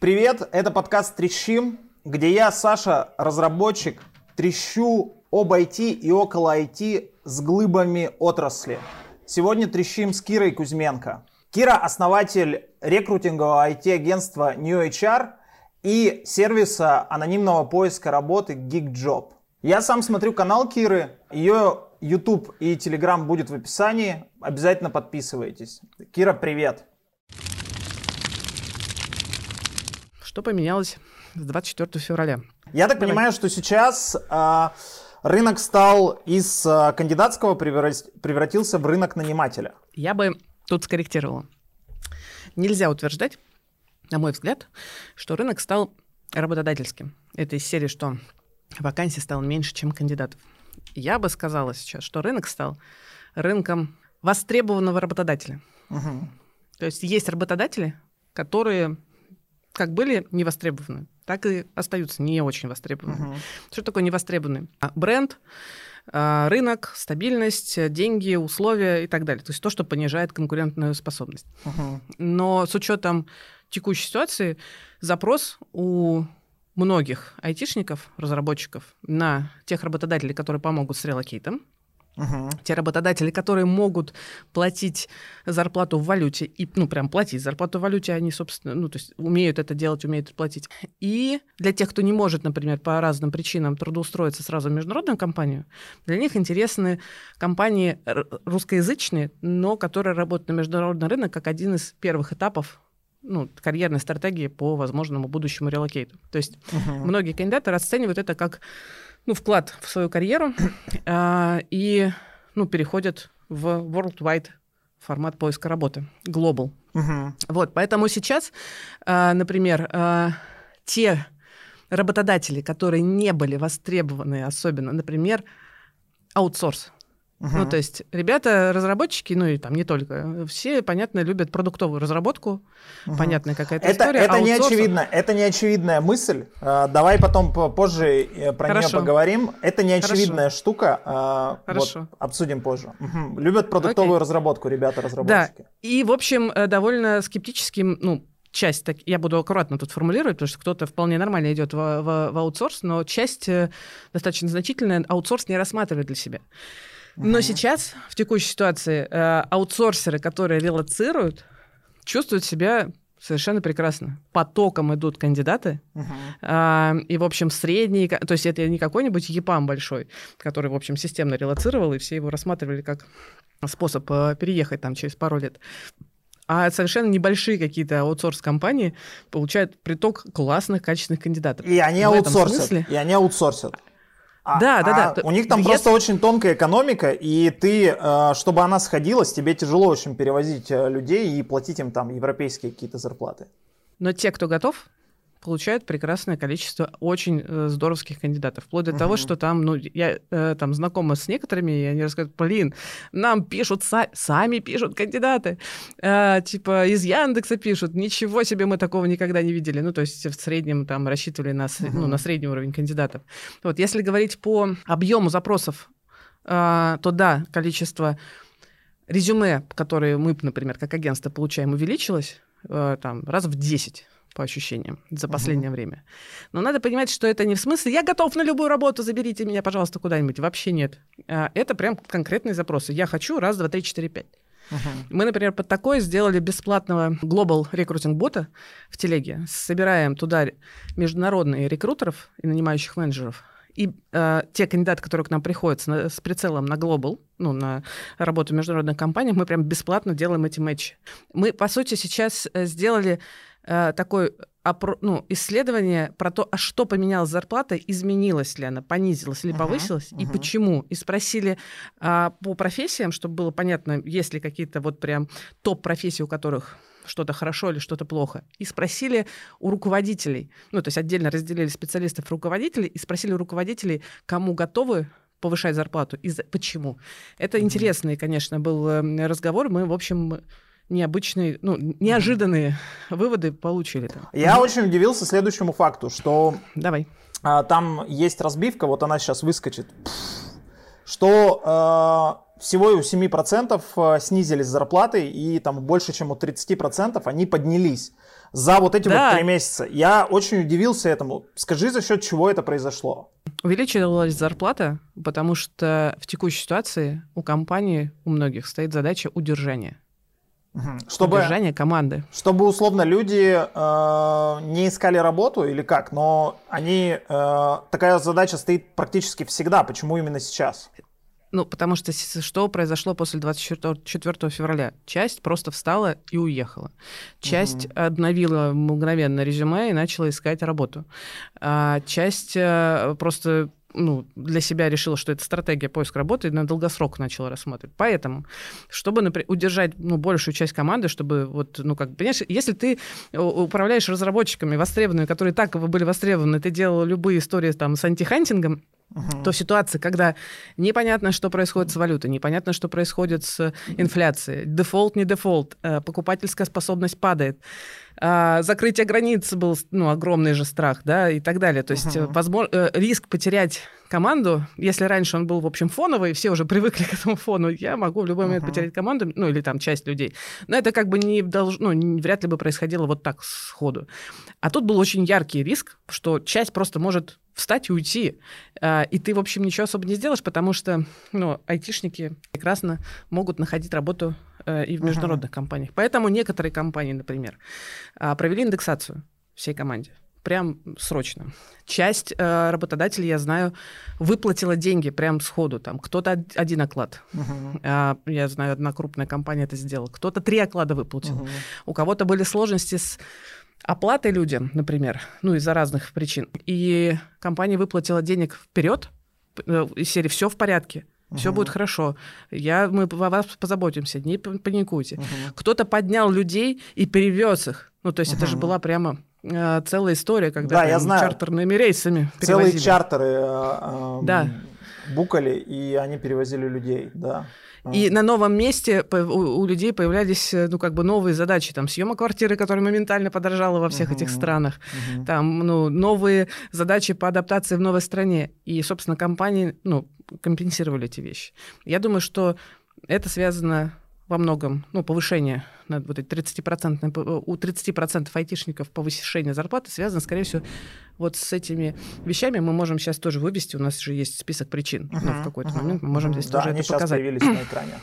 Привет, это подкаст «Трещим», где я, Саша, разработчик, трещу об IT и около IT с глыбами отрасли. Сегодня трещим с Кирой Кузьменко. Кира – основатель рекрутингового IT-агентства New HR и сервиса анонимного поиска работы GigJob. Я сам смотрю канал Киры, ее YouTube и Telegram будет в описании. Обязательно подписывайтесь. Кира, привет! Что поменялось с 24 февраля? Я так Давай. понимаю, что сейчас э, рынок стал из э, кандидатского превратился в рынок нанимателя. Я бы тут скорректировала. Нельзя утверждать, на мой взгляд, что рынок стал работодательским. Это из серии, что вакансий стало меньше, чем кандидатов. Я бы сказала сейчас, что рынок стал рынком востребованного работодателя. Угу. То есть есть работодатели, которые как были не востребованы, так и остаются не очень востребованы. Uh-huh. Что такое невостребованный? А, бренд, а, рынок, стабильность, деньги, условия и так далее. То есть то, что понижает конкурентную способность. Uh-huh. Но с учетом текущей ситуации запрос у многих айтишников, разработчиков на тех работодателей, которые помогут с релокейтом, Угу. Те работодатели, которые могут платить зарплату в валюте, и, ну, прям платить зарплату в валюте, они, собственно, ну, то есть умеют это делать, умеют платить. И для тех, кто не может, например, по разным причинам трудоустроиться сразу в международную компанию, для них интересны компании русскоязычные, но которые работают на международный рынок как один из первых этапов ну, карьерной стратегии по возможному будущему релокейту. То есть угу. многие кандидаты расценивают это как ну, вклад в свою карьеру э, и ну, переходят в worldwide формат поиска работы, global. Угу. Вот, поэтому сейчас, э, например, э, те работодатели, которые не были востребованы особенно, например, аутсорс. Uh-huh. Ну, то есть ребята, разработчики, ну и там не только, все, понятно, любят продуктовую разработку, uh-huh. понятная какая-то это, история. Это, не очевидно, это не очевидная мысль. А, давай потом позже э, про Хорошо. нее поговорим. Это не очевидная Хорошо. штука. А, Хорошо. Вот, обсудим позже. Угу. Любят продуктовую Окей. разработку ребята-разработчики. Да, и, в общем, э, довольно скептическим, ну, часть, так, я буду аккуратно тут формулировать, потому что кто-то вполне нормально идет в, в, в аутсорс, но часть э, достаточно значительная аутсорс не рассматривает для себя. Но сейчас, в текущей ситуации, э, аутсорсеры, которые релацируют, чувствуют себя совершенно прекрасно. Потоком идут кандидаты, uh-huh. э, и, в общем, средний, то есть это не какой-нибудь ЕПАМ большой, который, в общем, системно релацировал, и все его рассматривали как способ э, переехать там через пару лет. А совершенно небольшие какие-то аутсорс-компании получают приток классных, качественных кандидатов. И они аутсорсят. И они аутсорсят. А, да, да, да. А у них там Вес... просто очень тонкая экономика, и ты, э, чтобы она сходилась, тебе тяжело очень перевозить э, людей и платить им там европейские какие-то зарплаты. Но те, кто готов, получают прекрасное количество очень э, здоровских кандидатов. Вплоть до uh-huh. того, что там, ну, я э, там знакома с некоторыми, и они рассказывают, блин, нам пишут, са- сами пишут кандидаты. Э, типа из Яндекса пишут, ничего себе, мы такого никогда не видели. Ну, то есть в среднем там рассчитывали на, uh-huh. ну, на средний уровень кандидатов. Вот, если говорить по объему запросов, э, то да, количество резюме, которые мы, например, как агентство получаем, увеличилось э, там раз в 10 по ощущениям, за последнее uh-huh. время. Но надо понимать, что это не в смысле «я готов на любую работу, заберите меня, пожалуйста, куда-нибудь». Вообще нет. А, это прям конкретные запросы. «Я хочу раз, два, три, четыре, пять». Uh-huh. Мы, например, под такое сделали бесплатного глобал рекрутинг бота в телеге. Собираем туда международные рекрутеров и нанимающих менеджеров. И э, те кандидаты, которые к нам приходят с, с прицелом на глобал, ну, на работу в международных компаниях, мы прям бесплатно делаем эти матчи. Мы, по сути, сейчас э, сделали э, такое ну, исследование про то, а что поменялась зарплата, изменилась ли она, понизилась или uh-huh, повысилась, uh-huh. и почему. И спросили э, по профессиям, чтобы было понятно, есть ли какие-то вот прям топ-профессии, у которых что-то хорошо или что-то плохо. И спросили у руководителей, ну, то есть отдельно разделили специалистов руководителей, и спросили у руководителей, кому готовы повышать зарплату и за... почему. Это mm-hmm. интересный, конечно, был эм, разговор. Мы, в общем, необычные, ну, неожиданные выводы получили. Там. Я очень удивился следующему факту, что Давай. А, там есть разбивка, вот она сейчас выскочит, что а, всего у 7% э, снизились зарплаты, и там больше, чем у 30% они поднялись. за вот эти Да. вот три месяца. Я очень удивился этому. Скажи, за счет чего это произошло? Увеличилась зарплата, потому что в текущей ситуации у компании, у многих стоит задача удержания. Чтобы, Удержания команды. чтобы условно люди э, не искали работу или как, но они э, такая задача стоит практически всегда. Почему именно сейчас? Ну, потому что что произошло после 24 февраля? Часть просто встала и уехала. Часть обновила мгновенно резюме и начала искать работу. А часть э, просто ну, для себя решила, что это стратегия поиска работы, и на долгосрок начала рассматривать. Поэтому, чтобы например, удержать ну, большую часть команды, чтобы вот, ну, как, понимаешь, если ты у- управляешь разработчиками востребованными, которые так были востребованы, ты делал любые истории там с антихантингом, то ситуация, когда непонятно, что происходит с валютой, непонятно, что происходит с инфляцией, дефолт, не дефолт, э, покупательская способность падает, а, закрытие границ был ну, огромный же страх, да, и так далее. То есть Мгм. возможно, риск потерять команду, если раньше он был, в общем, фоновый, все уже привыкли к этому фону, я могу в любой момент Мгм. потерять команду, ну, или там часть людей. Но это как бы не должно, ну, вряд ли бы происходило вот так сходу. А тут был очень яркий риск, что часть просто может встать и уйти. А, И ты, в общем, ничего особо не сделаешь, потому что ну, айтишники прекрасно могут находить работу э, и в международных компаниях. Поэтому некоторые компании, например, а, провели индексацию всей команде. Прям срочно. Часть э, работодателей, я знаю, выплатила деньги прям сходу. Там кто-то од- один оклад. Мгм. А, Я знаю, одна крупная компания это сделала. Кто-то три оклада выплатил. Мгм. У кого-то были сложности с оплатой людям, например, ну, из-за разных причин. И компания выплатила денег вперед, э, из серии «все в порядке», все Мгм. будет хорошо, я, мы о вас позаботимся, не паникуйте. Мгм. Кто-то поднял людей и перевез их. Ну, то есть это же была прямо э, целая история, когда Да, я знаю. чартерными рейсами Целые перевозили. чартеры э, э, Да. букали, и они перевозили людей, да. И на новом месте у, людей появлялись, э, ну, как бы новые задачи. Там съема квартиры, которая моментально подорожала во всех этих Мгм. странах. Мгм. Там, ну, новые задачи по адаптации в новой стране. И, собственно, компании, ну, компенсировали эти вещи. Я думаю, что это связано во многом, ну, повышение на вот эти 30%, п- у 30% айтишников повышение зарплаты связано, скорее всего, вот с этими вещами мы можем сейчас тоже вывести, у нас же есть список причин, но Мгм, в какой-то мгм, момент мы можем здесь да, тоже они это сейчас показать. появились на экране.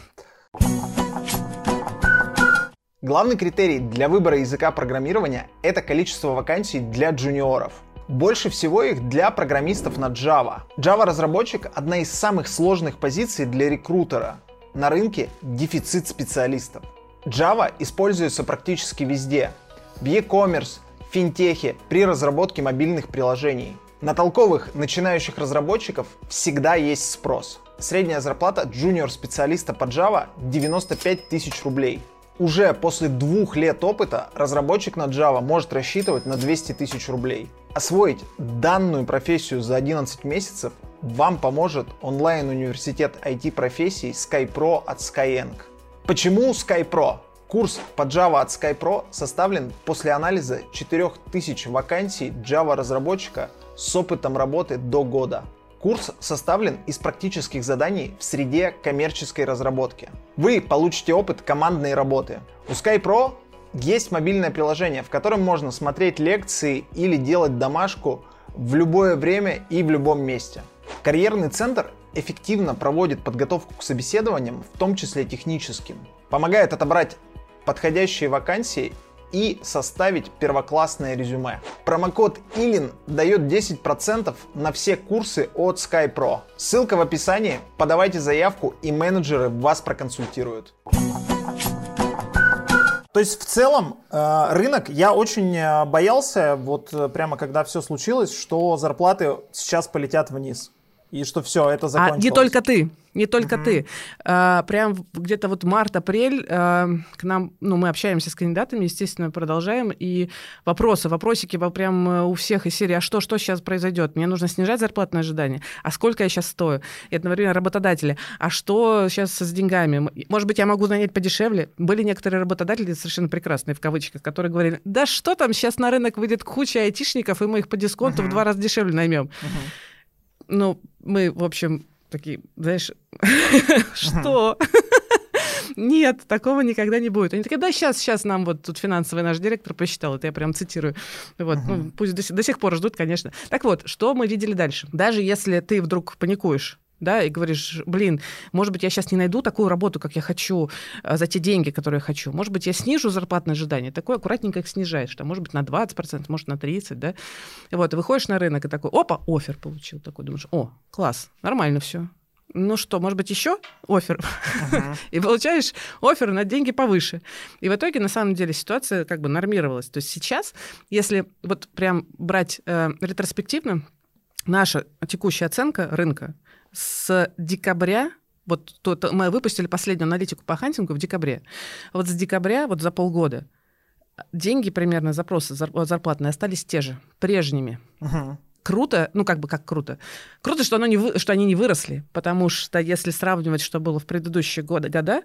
Главный критерий для выбора языка программирования – это количество вакансий для джуниоров. Больше всего их для программистов на Java. Java-разработчик – одна из самых сложных позиций для рекрутера. На рынке дефицит специалистов. Java используется практически везде. В e-commerce, финтехе, при разработке мобильных приложений. На толковых начинающих разработчиков всегда есть спрос. Средняя зарплата джуниор-специалиста по Java 95 тысяч рублей. Уже после двух лет опыта разработчик на Java может рассчитывать на 200 тысяч рублей. Освоить данную профессию за 11 месяцев вам поможет онлайн-университет IT-профессий SkyPro от Skyeng. Почему SkyPro? Курс по Java от SkyPro составлен после анализа 4000 вакансий Java-разработчика с опытом работы до года. Курс составлен из практических заданий в среде коммерческой разработки. Вы получите опыт командной работы. У SkyPro есть мобильное приложение, в котором можно смотреть лекции или делать домашку в любое время и в любом месте. Карьерный центр эффективно проводит подготовку к собеседованиям, в том числе техническим. Помогает отобрать подходящие вакансии и составить первоклассное резюме. Промокод ILIN дает 10% на все курсы от SkyPro. Ссылка в описании, подавайте заявку и менеджеры вас проконсультируют. То есть в целом э, рынок, я очень э, боялся, вот э, прямо когда все случилось, что зарплаты сейчас полетят вниз. И что все, это А закончилось. не только ты, не только ты. А, прям где-то вот март-апрель а, к нам, ну, мы общаемся с кандидатами, естественно, продолжаем, и вопросы, вопросики во- прям э, у всех из серии, а что, что сейчас произойдет? Мне нужно снижать зарплатное ожидание? А сколько я сейчас стою? И одновременно работодатели, а что сейчас с деньгами? Может быть, я могу нанять подешевле? Были некоторые работодатели совершенно прекрасные, в кавычках, которые говорили, да что там, сейчас на рынок выйдет куча айтишников, и мы их по дисконту в два раза дешевле наймем. Ну, мы, в общем, такие, знаешь, что? Нет, такого никогда не будет. Они такие, да, сейчас, сейчас нам вот тут финансовый наш директор посчитал, это я прям цитирую. Вот, uh-huh. ну, пусть до, до сих пор ждут, конечно. Так вот, что мы видели дальше? Даже если ты вдруг паникуешь, да, и говоришь, блин, может быть, я сейчас не найду такую работу, как я хочу, э, за те деньги, которые я хочу. Может быть, я снижу зарплатные ожидания. Такое аккуратненько их снижаешь. Там, может быть, на 20%, может, на 30%, да. Вот, и выходишь на рынок и такой, опа, офер получил. Такой думаешь, о, класс, нормально все. Ну что, может быть, еще офер? Uh-huh. и получаешь офер на деньги повыше. И в итоге, на самом деле, ситуация как бы нормировалась. То есть сейчас, если вот прям брать э, ретроспективно, наша текущая оценка рынка с декабря вот то, то мы выпустили последнюю аналитику по хантингу в декабре. Вот с декабря, вот за полгода, деньги примерно, запросы зарплатные остались те же, прежними. Uh-huh. Круто, ну как бы как круто. Круто, что, оно не что они не выросли, потому что если сравнивать, что было в предыдущие годы, года,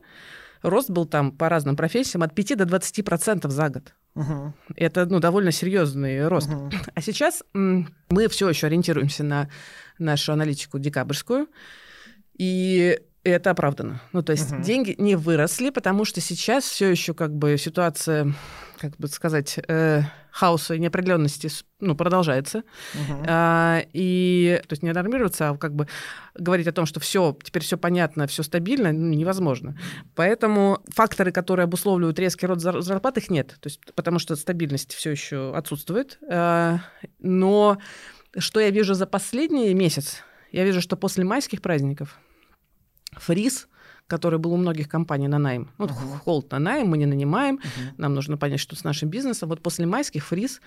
рост был там по разным профессиям от 5 до 20 процентов за год. Uh-huh. Это ну, довольно серьезный рост. Uh-huh. А сейчас мы все еще ориентируемся на нашу аналитику декабрьскую, и это оправдано. Ну, то есть uh-huh. деньги не выросли, потому что сейчас все еще как бы ситуация, как бы сказать, э, хаоса и неопределенности ну, продолжается. Uh-huh. А, и то есть не нормироваться, а как бы говорить о том, что все, теперь все понятно, все стабильно, ну, невозможно. Поэтому факторы, которые обусловливают резкий рост зарплат, их нет. То есть, потому что стабильность все еще отсутствует. А, но что я вижу за последний месяц? Я вижу, что после майских праздников фриз, который был у многих компаний на найм, ну, uh-huh. холд на найм, мы не нанимаем, uh-huh. нам нужно понять, что с нашим бизнесом. Вот после майских фриз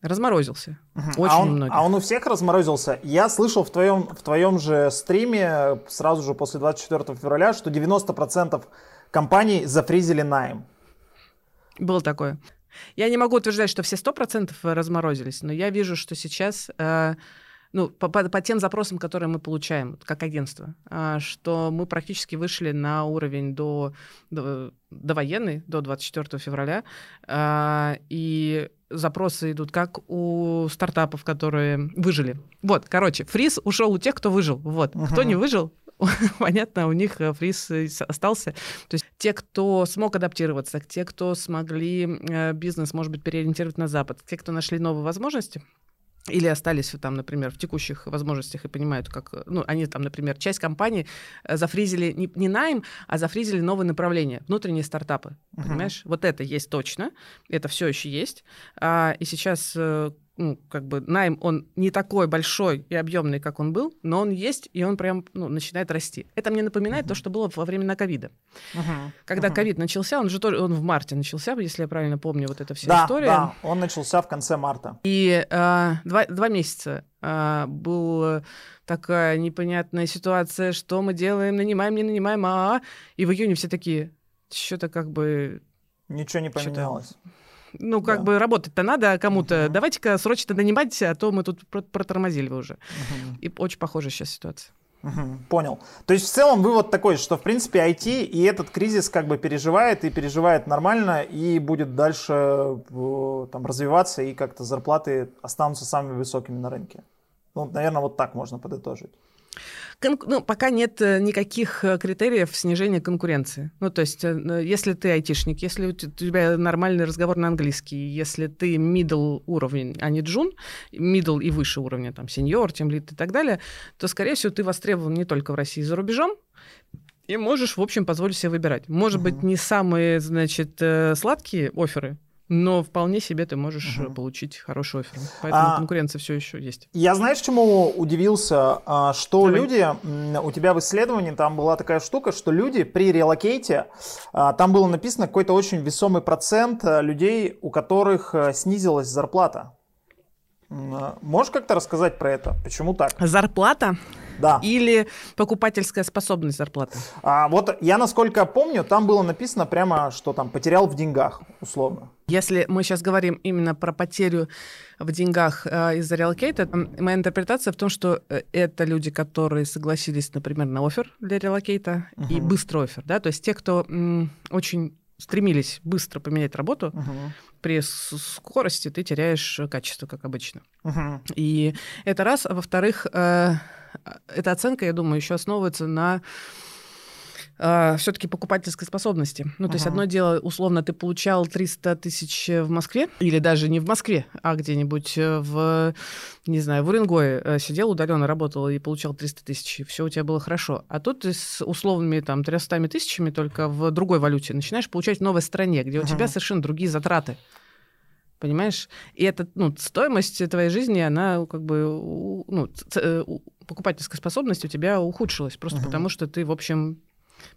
разморозился. Uh-huh. Очень а он, многих. А он у всех разморозился. Я слышал в твоем, в твоем же стриме сразу же после 24 февраля, что 90% компаний зафризили найм. Было такое. Я не могу утверждать, что все 100% разморозились, но я вижу, что сейчас, э, ну, по, по, по тем запросам, которые мы получаем как агентство, э, что мы практически вышли на уровень до, до, до военной, до 24 февраля, э, и запросы идут как у стартапов, которые выжили. Вот, короче, фриз ушел у тех, кто выжил. Вот, uh-huh. кто не выжил, понятно, у них э, фриз остался. То есть те, кто смог адаптироваться, те, кто смогли э, бизнес, может быть, переориентировать на Запад, те, кто нашли новые возможности, или остались там, например, в текущих возможностях и понимают, как, ну, они там, например, часть компании э, зафризили не, не найм, а зафризили новые направления, внутренние стартапы, uh-huh. понимаешь? Вот это есть точно, это все еще есть, а, и сейчас ну, как бы найм, он не такой большой и объемный, как он был, но он есть, и он прям ну, начинает расти. Это мне напоминает uh-huh. то, что было во времена ковида. Uh-huh. Когда ковид uh-huh. начался, он же тоже, он в марте начался, если я правильно помню, вот эта вся да, история. Да, он начался в конце марта. И э, два, два месяца э, был такая непонятная ситуация, что мы делаем, нанимаем, не нанимаем, а, -а, -а. и в июне все такие, что-то как бы... Ничего не поменялось ну, как да. бы работать-то надо кому-то. Угу. Давайте-ка срочно нанимать, а то мы тут протормозили уже. Угу. И очень похожа сейчас ситуация. Угу, понял. То есть в целом вывод такой, что в принципе IT и этот кризис как бы переживает и переживает нормально и будет дальше э, там развиваться и как-то зарплаты останутся самыми высокими на рынке. Ну, наверное, вот так можно подытожить. Кон- ну, пока нет э, никаких э, критериев снижения конкуренции. Ну, то есть, э, если ты айтишник, если у тебя нормальный разговор на английский, если ты middle уровень, а не джун, middle и выше уровня, там, сеньор, тем лид и так далее, то, скорее всего, ты востребован не только в России, за рубежом, и можешь, в общем, позволить себе выбирать. Может uh-huh. быть, не самые, значит, сладкие оферы, но вполне себе ты можешь угу. получить хороший офер. Поэтому а, конкуренция все еще есть. Я знаешь, чему удивился? А, что Давай. люди, у тебя в исследовании там была такая штука, что люди при релокейте, а, там было написано какой-то очень весомый процент людей, у которых снизилась зарплата. Можешь как-то рассказать про это? Почему так? Зарплата? Да. Или покупательская способность зарплаты? А, вот я, насколько помню, там было написано прямо, что там потерял в деньгах, условно. Если мы сейчас говорим именно про потерю в деньгах э, из-за релокейта, моя интерпретация в том, что э, это люди, которые согласились, например, на офер для релокейта uh-huh. и быстрый офер, да, то есть те, кто м, очень стремились быстро поменять работу, uh-huh. При скорости ты теряешь качество, как обычно. Uh-huh. И это раз. А во-вторых, э, эта оценка, я думаю, еще основывается на э, все-таки покупательской способности. Ну, то есть одно дело, условно, ты получал 300 тысяч в Москве, или даже не в Москве, а где-нибудь в, не знаю, в Уренгое э, сидел удаленно, работал и получал 300 тысяч, и все у тебя было хорошо. А тут ты с условными там 300 тысячами только в другой валюте начинаешь получать в новой стране, где у тебя совершенно другие затраты. Понимаешь? И это, ну, стоимость твоей жизни, она как бы, ну, э, покупательская способность у тебя ухудшилась, просто uh-huh. потому что ты, в общем,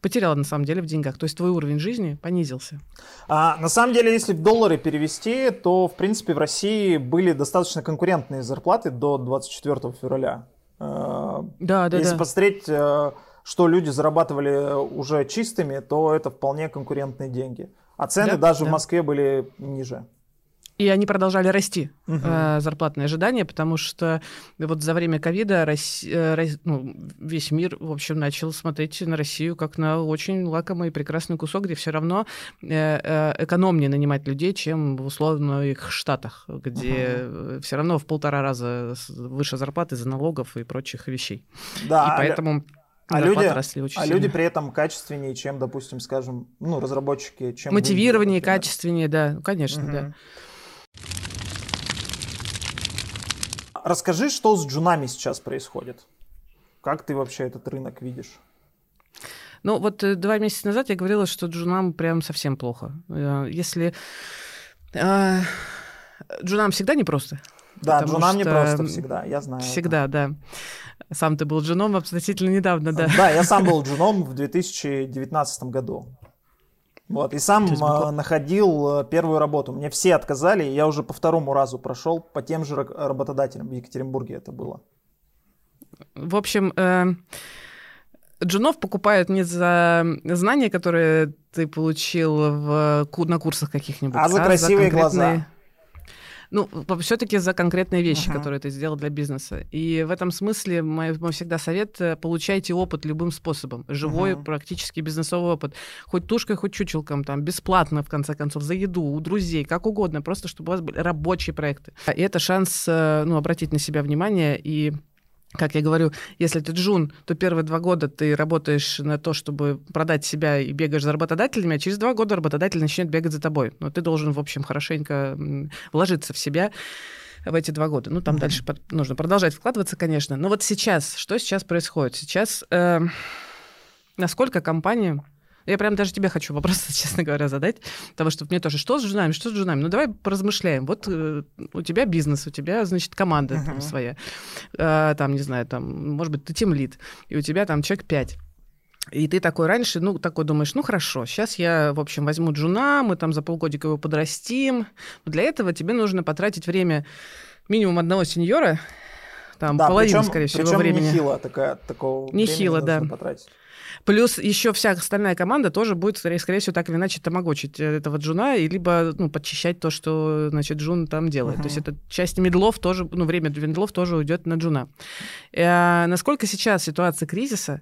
потеряла на самом деле в деньгах. То есть твой уровень жизни понизился. А, на самом деле, если в доллары перевести, то, в принципе, в России были достаточно конкурентные зарплаты до 24 февраля. Да, да, Если да. посмотреть, э, что люди зарабатывали уже чистыми, то это вполне конкурентные деньги. А цены да, даже да. в Москве были ниже. И они продолжали расти, угу. э, зарплатные ожидания, потому что вот за время ковида э, ну, весь мир, в общем, начал смотреть на Россию как на очень лакомый и прекрасный кусок, где все равно э, э, экономнее нанимать людей, чем в условных штатах, где угу. все равно в полтора раза выше зарплаты за налогов и прочих вещей. Да, и поэтому... А люди, а сильно. люди при этом качественнее, чем, допустим, скажем, ну, разработчики, чем... Мотивированнее, качественнее, да, конечно, угу. да. Расскажи, что с джунами сейчас происходит? Как ты вообще этот рынок видишь? Ну, вот э, два месяца назад я говорила, что джунам прям совсем плохо. Э, если... Э, джунам всегда непросто. Да, джунам непросто всегда, я знаю. Всегда, это. да. Сам ты был джуном относительно недавно, да. Да, я сам был джуном в 2019 году. Вот, и сам есть, э, находил э, первую работу. Мне все отказали, и я уже по второму разу прошел по тем же работодателям. В Екатеринбурге это было. В общем, э, джунов покупают не за знания, которые ты получил в, на курсах каких-нибудь, а за красивые а за конкретные... глаза. Ну, все-таки за конкретные вещи, uh-huh. которые ты сделал для бизнеса. И в этом смысле мой, мой всегда совет получайте опыт любым способом. Живой, uh-huh. практически бизнесовый опыт. Хоть тушкой, хоть чучелком, там, бесплатно, в конце концов, за еду, у друзей, как угодно, просто чтобы у вас были рабочие проекты. И это шанс, э, ну, обратить на себя внимание и как я говорю, если ты джун, то первые два года ты работаешь на то, чтобы продать себя и бегаешь за работодателями, а через два года работодатель начнет бегать за тобой. Но ты должен, в общем, хорошенько вложиться в себя в эти два года. Ну, там mm-hmm. дальше нужно продолжать вкладываться, конечно. Но вот сейчас, что сейчас происходит? Сейчас, э, насколько компания я прям даже тебе хочу вопрос, честно говоря, задать, потому что мне тоже, что с женами, что с женами? Ну, давай поразмышляем. Вот э, у тебя бизнес, у тебя, значит, команда uh-huh. там своя, э, там, не знаю, там, может быть, ты тем лид, и у тебя там человек пять. И ты такой раньше, ну, такой думаешь, ну, хорошо, сейчас я, в общем, возьму джуна, мы там за полгодика его подрастим. Для этого тебе нужно потратить время минимум одного сеньора, там, да, половину, причем, скорее всего, причем времени. нехило такая, такого Нехило, да. потратить. Плюс еще вся остальная команда тоже будет, скорее, скорее всего, так или иначе тамагочить э, этого джуна, и либо ну, подчищать то, что значит, джун там делает. Uh-huh. То есть это часть медлов тоже, ну, время медлов тоже уйдет на джуна. А, насколько сейчас ситуация кризиса,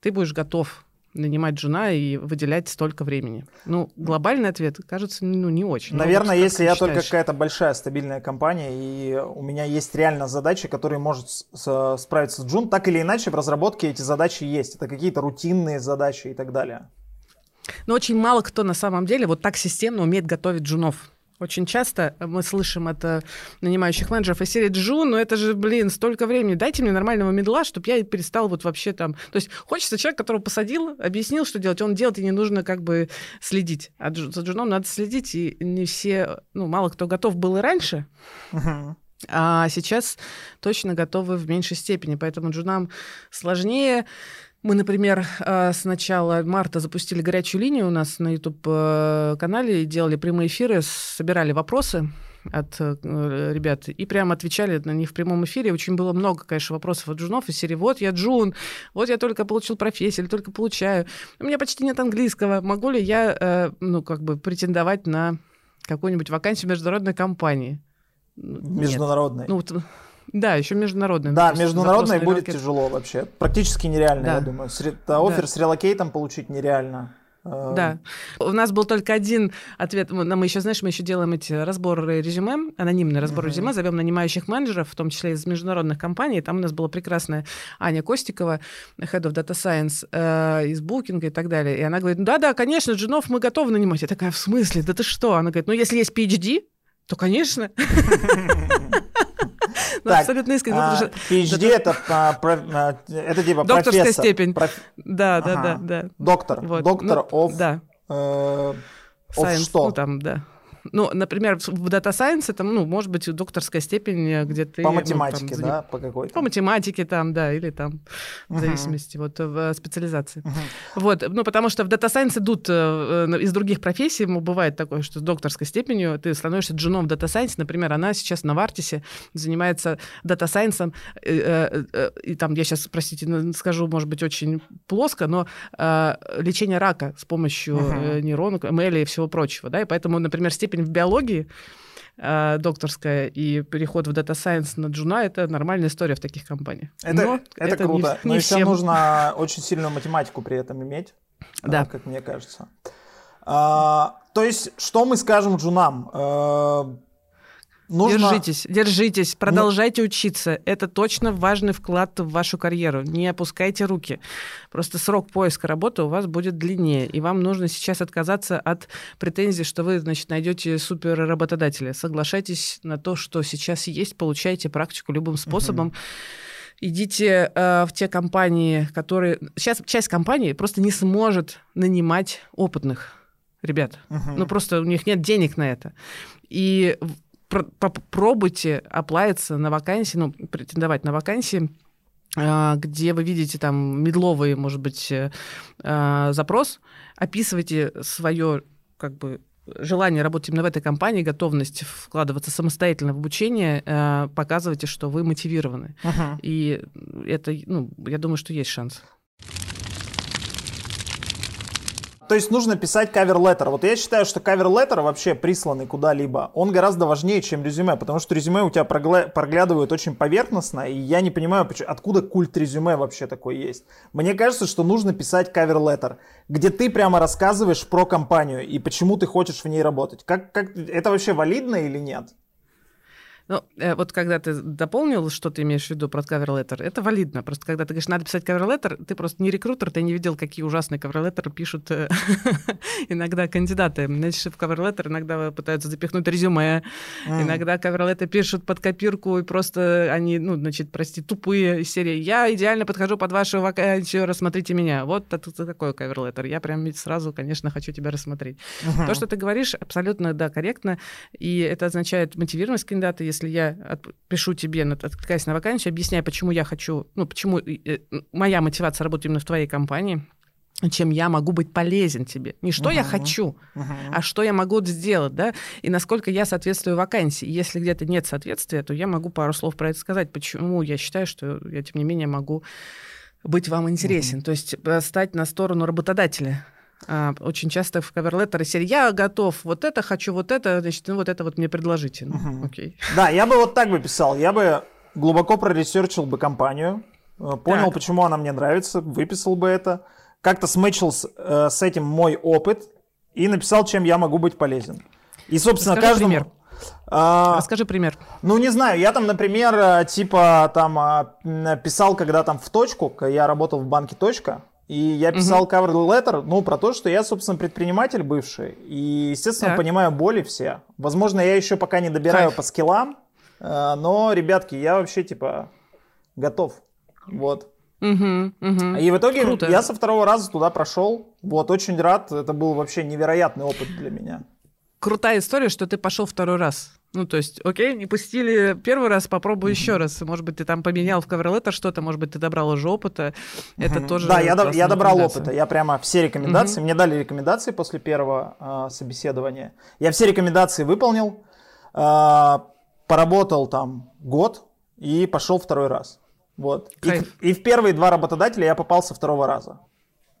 ты будешь готов нанимать джуна и выделять столько времени? Ну, глобальный ответ, кажется, ну, не очень. Наверное, вот, если я считаешь? только какая-то большая стабильная компания, и у меня есть реально задачи, которые может справиться с джун, так или иначе в разработке эти задачи есть. Это какие-то рутинные задачи и так далее. Но очень мало кто на самом деле вот так системно умеет готовить джунов. Очень часто мы слышим это нанимающих менеджеров из серии Джу, но это же, блин, столько времени. Дайте мне нормального медла, чтобы я перестал вот вообще там... То есть хочется человека, которого посадил, объяснил, что делать, он делает, и не нужно как бы следить. А за Джуном надо следить, и не все, ну, мало кто готов был и раньше. А сейчас точно готовы в меньшей степени, поэтому джунам сложнее. Мы, например, э, с начала марта запустили горячую линию у нас на YouTube-канале, э, делали прямые эфиры, собирали вопросы от э, ребят и прямо отвечали на них в прямом эфире. Очень было много, конечно, вопросов от джунов из серии «Вот я джун, вот я только получил профессию или только получаю, у меня почти нет английского, могу ли я, ну, как бы претендовать на какую-нибудь вакансию международной компании?» Международной? Ну, вот, да, еще международный. Да, международный будет тяжело вообще. Практически нереально, да. я думаю. С, офер да. с релокейтом получить нереально. Да. У нас был только один ответ. Мы еще, знаешь, мы еще делаем эти разборы резюме, анонимный разбор uh-huh. резюме, зовем нанимающих менеджеров, в том числе из международных компаний. Там у нас была прекрасная Аня Костикова, Head of Data Science э, из Booking и так далее. И она говорит, да-да, конечно, джинов мы готовы нанимать. Я такая, в смысле? Да ты что? Она говорит, ну если есть PhD, то, конечно. Ну, абсолютно искренне. А, PhD это, а, это типа Докторская степень. Да, да, да, да. Доктор. Доктор ну, of... Да. Э, of что? Ну, там, да. Ну, например, в Data Science это, ну, может быть, докторская степень, э, где ты... По математике, ну, там, да, по какой-то? По математике там, да, или там, в зависимости, вот, в специализации. Вот, ну, потому что в Data Science идут э, из других профессий, бывает такое, что с докторской степенью ты становишься джуном в Data Science, например, она сейчас на Вартисе занимается Data Science, э, и там, я сейчас, простите, скажу, может быть, очень плоско, но лечение рака с помощью нейронок, ML и всего прочего, да, и поэтому, например, степень степень в биологии э, докторская и переход в Data Science на джуна — это нормальная история в таких компаниях. Это, Но это, это круто. Не, не Но всем. еще нужно очень сильную математику при этом иметь, э, да. как мне кажется. А, то есть, что мы скажем джунам? Нужно... Держитесь, держитесь, продолжайте ну... учиться. Это точно важный вклад в вашу карьеру. Не опускайте руки. Просто срок поиска работы у вас будет длиннее, и вам нужно сейчас отказаться от претензий, что вы, значит, найдете супер работодателя. Соглашайтесь на то, что сейчас есть, получайте практику любым способом. идите э, в те компании, которые... Сейчас часть компаний просто не сможет нанимать опытных ребят. Uh-huh. Ну, просто у них нет денег на это. И попробуйте оплавиться на вакансии, ну, претендовать на вакансии, а, где вы видите там медловый, может быть, э, а, запрос, описывайте свое как бы желание работать именно в этой компании, готовность вкладываться самостоятельно в обучение, э, показывайте, что вы мотивированы. Uh-huh. И это, ну, я думаю, что есть шанс. То есть нужно писать кавер-леттер. Вот я считаю, что кавер-леттер вообще присланный куда-либо, он гораздо важнее, чем резюме, потому что резюме у тебя проглядывают очень поверхностно, и я не понимаю, откуда культ резюме вообще такой есть. Мне кажется, что нужно писать кавер-леттер, где ты прямо рассказываешь про компанию и почему ты хочешь в ней работать. Как, как, это вообще валидно или нет? Ну, э, вот когда ты дополнил, что ты имеешь в виду про letter, это валидно. Просто когда ты говоришь, надо писать letter, ты просто не рекрутер, ты не видел, какие ужасные letter пишут э, иногда кандидаты. Значит, в letter иногда пытаются запихнуть резюме, mm. иногда cover letter пишут под копирку, и просто они, ну, значит, прости, тупые серии. Я идеально подхожу под вашу вакансию, рассмотрите меня. Вот это такой letter. Я прям сразу, конечно, хочу тебя рассмотреть. Uh-huh. То, что ты говоришь, абсолютно, да, корректно, и это означает мотивированность кандидата, если я пишу тебе, откликаясь на вакансию, объясняю, почему я хочу, ну, почему э, моя мотивация работать именно в твоей компании, чем я могу быть полезен тебе. Не что uh-huh. я хочу, uh-huh. а что я могу сделать, да, и насколько я соответствую вакансии. Если где-то нет соответствия, то я могу пару слов про это сказать, почему я считаю, что я, тем не менее, могу быть вам интересен. Uh-huh. То есть э, стать на сторону работодателя очень часто в cover letter ы серии «Я готов, вот это хочу, вот это, значит, ну вот это вот мне предложите». Ну, угу. окей. Да, я бы вот так бы писал. Я бы глубоко проресерчил бы компанию, э, понял, так. почему она мне нравится, выписал бы это, как-то смэтчил с, э, с этим мой опыт и написал, чем я могу быть полезен. И, собственно, Расскажи каждому... пример. А, Расскажи пример. Ну, не знаю, я там, например, э, типа, там, а, писал, когда там в точку, я работал в банке «Точка», и я писал угу. cover letter, ну, про то, что я, собственно, предприниматель бывший. И, естественно, так. понимаю боли все. Возможно, я еще пока не добираю Кайф. по скиллам, э, но, ребятки, я вообще, типа, готов. Вот. Угу, угу. И в итоге Круто. я со второго раза туда прошел. Вот, очень рад. Это был вообще невероятный опыт для меня. Крутая история, что ты пошел второй раз. Ну, то есть, окей, не пустили первый раз, попробуй mm-hmm. еще раз. Может быть, ты там поменял в каверлетер что-то, может быть, ты добрал уже опыта. Это mm-hmm. тоже Да, я, до, я добрал опыта. Я прямо все рекомендации, mm-hmm. мне дали рекомендации после первого э, собеседования. Я все рекомендации выполнил, э, поработал там год и пошел второй раз. Вот. Кайф. И, и в первые два работодателя я попал со второго раза.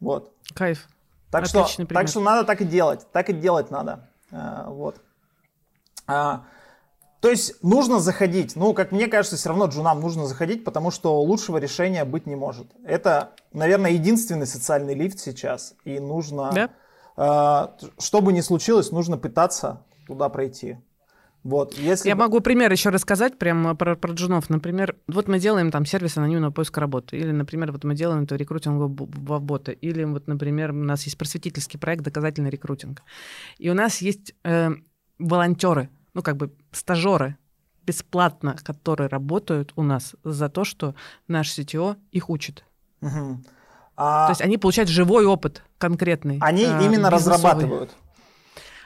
Вот. Кайф. Так что, так что надо так и делать. Так и делать надо. А, вот. А, то есть нужно заходить. Ну, как мне кажется, все равно джунам нужно заходить, потому что лучшего решения быть не может. Это, наверное, единственный социальный лифт сейчас. И нужно, да? э, что бы ни случилось, нужно пытаться туда пройти. Вот, если... Я могу пример еще рассказать прямо про, про джунов. Например, вот мы делаем там сервис анонимного поиска работы. Или, например, вот мы делаем это рекрутингового бота. Или вот, например, у нас есть просветительский проект «Доказательный рекрутинг». И у нас есть э, волонтеры, ну, как бы стажеры, бесплатно, которые работают у нас за то, что наш CTO их учит. Угу. А... То есть они получают живой опыт конкретный. Они а, именно бизнесовый. разрабатывают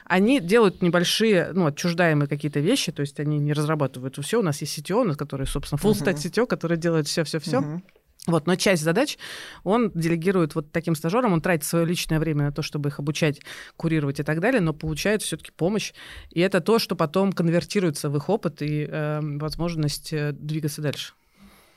они делают небольшие, ну, отчуждаемые какие-то вещи, то есть они не разрабатывают все. У нас есть CTO, который, собственно, full stack CTO, который делает все-все-все. Uh-huh. Вот, но часть задач он делегирует вот таким стажерам, он тратит свое личное время на то, чтобы их обучать, курировать и так далее, но получает все-таки помощь. И это то, что потом конвертируется в их опыт и э, возможность двигаться дальше.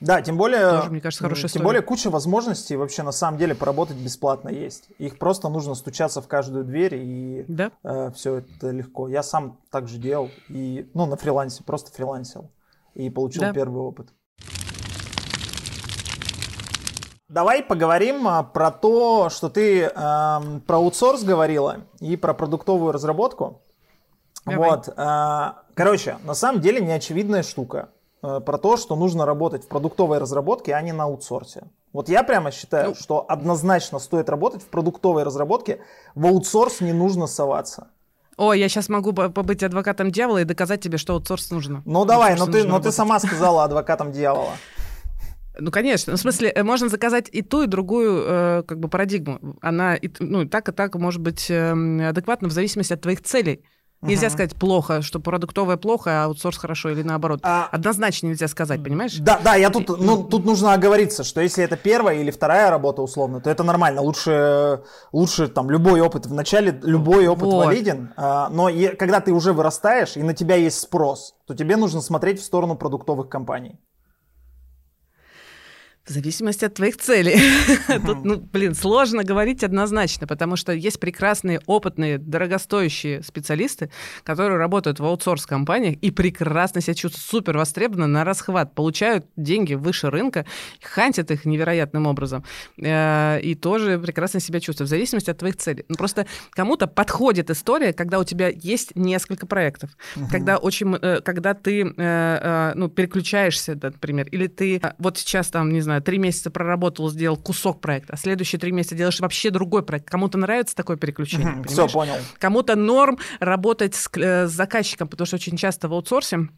Да, тем более, Тоже, мне кажется, хорошая тем более куча возможностей вообще на самом деле поработать бесплатно есть. Их просто нужно стучаться в каждую дверь и да? э, все это легко. Я сам так же делал и ну на фрилансе просто фрилансил и получил да. первый опыт. Давай поговорим а, про то, что ты э, про аутсорс говорила и про продуктовую разработку. Давай. Вот, э, короче, на самом деле неочевидная штука. Э, про то, что нужно работать в продуктовой разработке, а не на аутсорсе. Вот я прямо считаю, ну, что однозначно стоит работать в продуктовой разработке, в аутсорс не нужно соваться. О, я сейчас могу побыть адвокатом дьявола и доказать тебе, что аутсорс нужно. Ну давай, но ты, но ты сама сказала адвокатом дьявола. Ну, конечно. Ну, в смысле, э, можно заказать и ту, и другую э, как бы парадигму. Она и, ну, и так, и так может быть э, адекватна в зависимости от твоих целей. Нельзя сказать плохо, что продуктовое плохо, а аутсорс хорошо или наоборот. А... Однозначно нельзя сказать, понимаешь? Да, да, я тут, ну, тут нужно оговориться, что если это первая или вторая работа условно, то это нормально. Лучше, лучше там любой опыт в начале, любой опыт вот. валиден. А, но е- когда ты уже вырастаешь и на тебя есть спрос, то тебе нужно смотреть в сторону продуктовых компаний. В зависимости от твоих целей. Тут, ну, блин, сложно говорить однозначно, потому что есть прекрасные, опытные, дорогостоящие специалисты, которые работают в аутсорс-компаниях и прекрасно себя чувствуют супер востребованно на расхват, получают деньги выше рынка, хантят их невероятным образом, э, и тоже прекрасно себя чувствуют, в зависимости от твоих целей. Ну, просто кому-то подходит история, когда у тебя есть несколько проектов, когда очень, э, когда ты, э, ну, переключаешься, например, или ты вот сейчас там, не знаю, знаю, три месяца проработал, сделал кусок проекта, а следующие три месяца делаешь вообще другой проект. Кому-то нравится такое переключение. Угу, все, понял. Кому-то норм работать с, э, с заказчиком, потому что очень часто в аутсорсе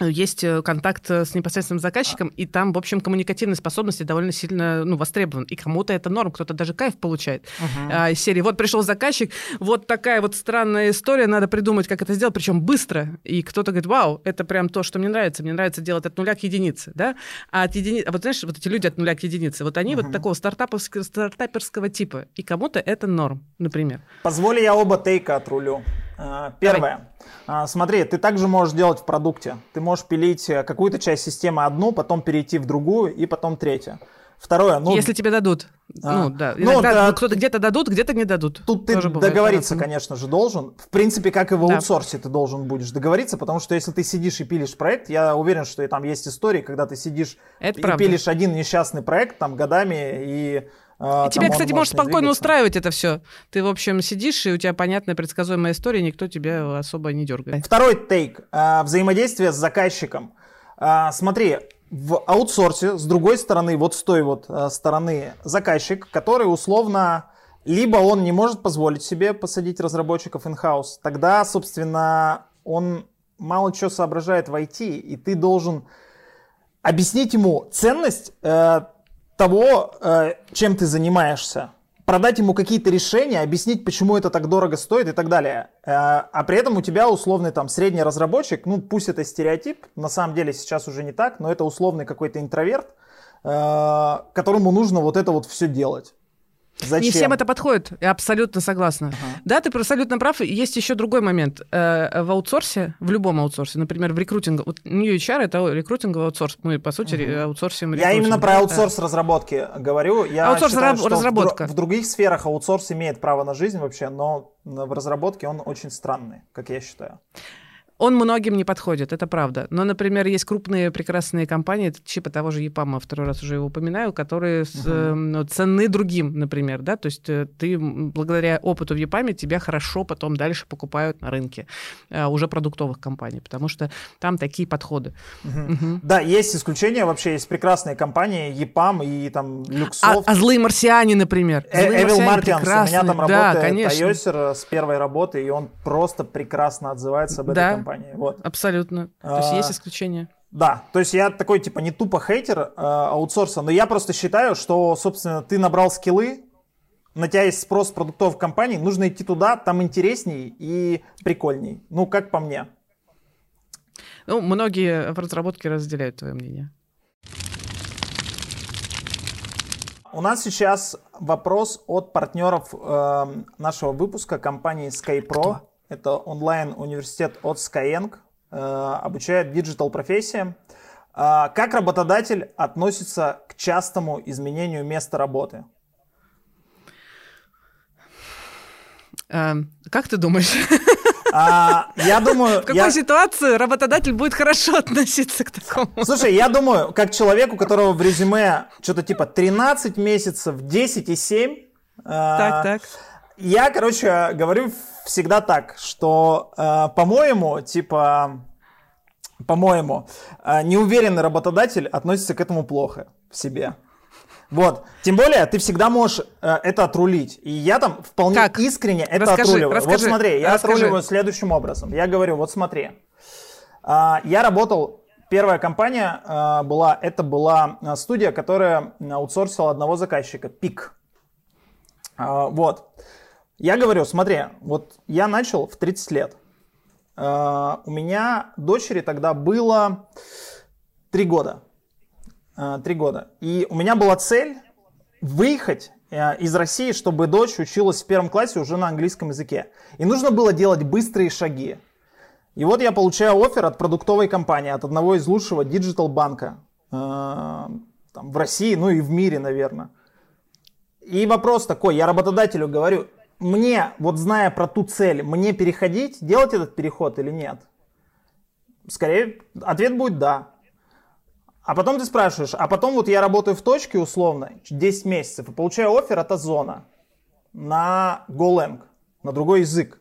есть э, контакт э, с непосредственным заказчиком, и там, в общем, коммуникативные способности довольно сильно ну, востребованы. И кому-то это норм, кто-то даже кайф получает. Uh-huh. А, из серии «Вот пришел заказчик, вот такая вот странная история, надо придумать, как это сделать, причем быстро». И кто-то говорит «Вау, это прям то, что мне нравится, мне нравится делать от нуля к единице». Да? А от едини... а вот знаешь, вот эти люди от нуля к единице, вот они uh-huh. вот такого стартаповского, стартаперского типа. И кому-то это норм, например. Позволь я оба тейка отрулю. А, первое. Давай. А, смотри, ты также можешь делать в продукте. Ты можешь пилить э, какую-то часть системы одну, потом перейти в другую и потом третью. Второе, ну... Если тебе дадут. А, ну, да. Ну, да, кто-то где-то дадут, где-то не дадут. Тут ты бывает, договориться, да. конечно же, должен. В принципе, как и в аутсорсе да. ты должен будешь договориться, потому что если ты сидишь и пилишь проект, я уверен, что и там есть истории, когда ты сидишь Это и правда. пилишь один несчастный проект там годами и а, и тебе, кстати, может спокойно двигаться. устраивать это все. Ты, в общем, сидишь, и у тебя понятная предсказуемая история, никто тебя особо не дергает. Второй тейк. А, взаимодействие с заказчиком. А, смотри, в аутсорсе, с другой стороны, вот с той вот стороны заказчик, который условно либо он не может позволить себе посадить разработчиков in-house, тогда, собственно, он мало чего соображает в IT, и ты должен объяснить ему ценность э, того, э, чем ты занимаешься, продать ему какие-то решения, объяснить, почему это так дорого стоит и так далее. Э, а при этом у тебя условный там средний разработчик, ну пусть это стереотип, на самом деле сейчас уже не так, но это условный какой-то интроверт, э, которому нужно вот это вот все делать. Зачем? Не всем это подходит, я абсолютно согласна. Ага. Да, ты абсолютно прав. Есть еще другой момент. Э, в аутсорсе, в любом аутсорсе, например, в рекрутинге, вот New HR это рекрутинговый аутсорс. Мы, по сути, ага. аутсорсим Я именно про аутсорс разработки говорю. Я аутсорс считаю, что разработка. В, в других сферах аутсорс имеет право на жизнь вообще, но в разработке он очень странный, как я считаю. Он многим не подходит, это правда. Но, например, есть крупные прекрасные компании, типа того же ЕПАМа, второй раз уже его упоминаю, которые uh-huh. э, ну, ценны другим, например, да, то есть э, ты благодаря опыту в ЕПАМе тебя хорошо потом дальше покупают на рынке э, уже продуктовых компаний, потому что там такие подходы. Uh-huh. Uh-huh. Да, есть исключения, вообще есть прекрасные компании, ЕПАМ и там Люксофт. А, а злые марсиане, например. Эвил Мартинс, у меня там работает да, конечно. с первой работы, и он просто прекрасно отзывается об да. этой компании. Вот. Абсолютно. То есть а, есть исключения. Да, то есть я такой типа не тупо хейтер э, аутсорса, но я просто считаю, что, собственно, ты набрал скиллы, на тебя есть спрос продуктов компаний, нужно идти туда, там интересней и прикольней. Ну, как по мне. Ну, многие в разработке разделяют твое мнение. У нас сейчас вопрос от партнеров э, нашего выпуска компании SkyPro. Кто? Это онлайн-университет от Skyeng. Э, обучает digital профессиям. Э, как работодатель относится к частому изменению места работы? Э, как ты думаешь? А, я думаю... В какой я... ситуации работодатель будет хорошо относиться к такому? Слушай, я думаю, как человек, у которого в резюме что-то типа 13 месяцев, 10 и 7... Так, так. Я, короче, говорю всегда так, что, э, по-моему, типа, по-моему, э, неуверенный работодатель относится к этому плохо в себе. Вот. Тем более, ты всегда можешь э, это отрулить. И я там вполне как? искренне это расскажи, отруливаю. Расскажи, вот смотри, я расскажи. отруливаю следующим образом. Я говорю, вот смотри. Э, я работал, первая компания э, была, это была э, студия, которая аутсорсила одного заказчика, ПИК. Э, вот. Я говорю, смотри, вот я начал в 30 лет. Uh, у меня дочери тогда было 3 года. Э, 3 года. И у меня была цель выехать э, из России, чтобы дочь училась в первом классе уже на английском языке. И нужно было делать быстрые шаги. И вот я получаю офер от продуктовой компании, от одного из лучшего digital банка в России, ну и в мире, наверное. И вопрос такой, я работодателю говорю, мне, вот зная про ту цель, мне переходить, делать этот переход или нет? Скорее, ответ будет да. А потом ты спрашиваешь, а потом вот я работаю в точке условно 10 месяцев и получаю офер от Озона на GoLang, на другой язык.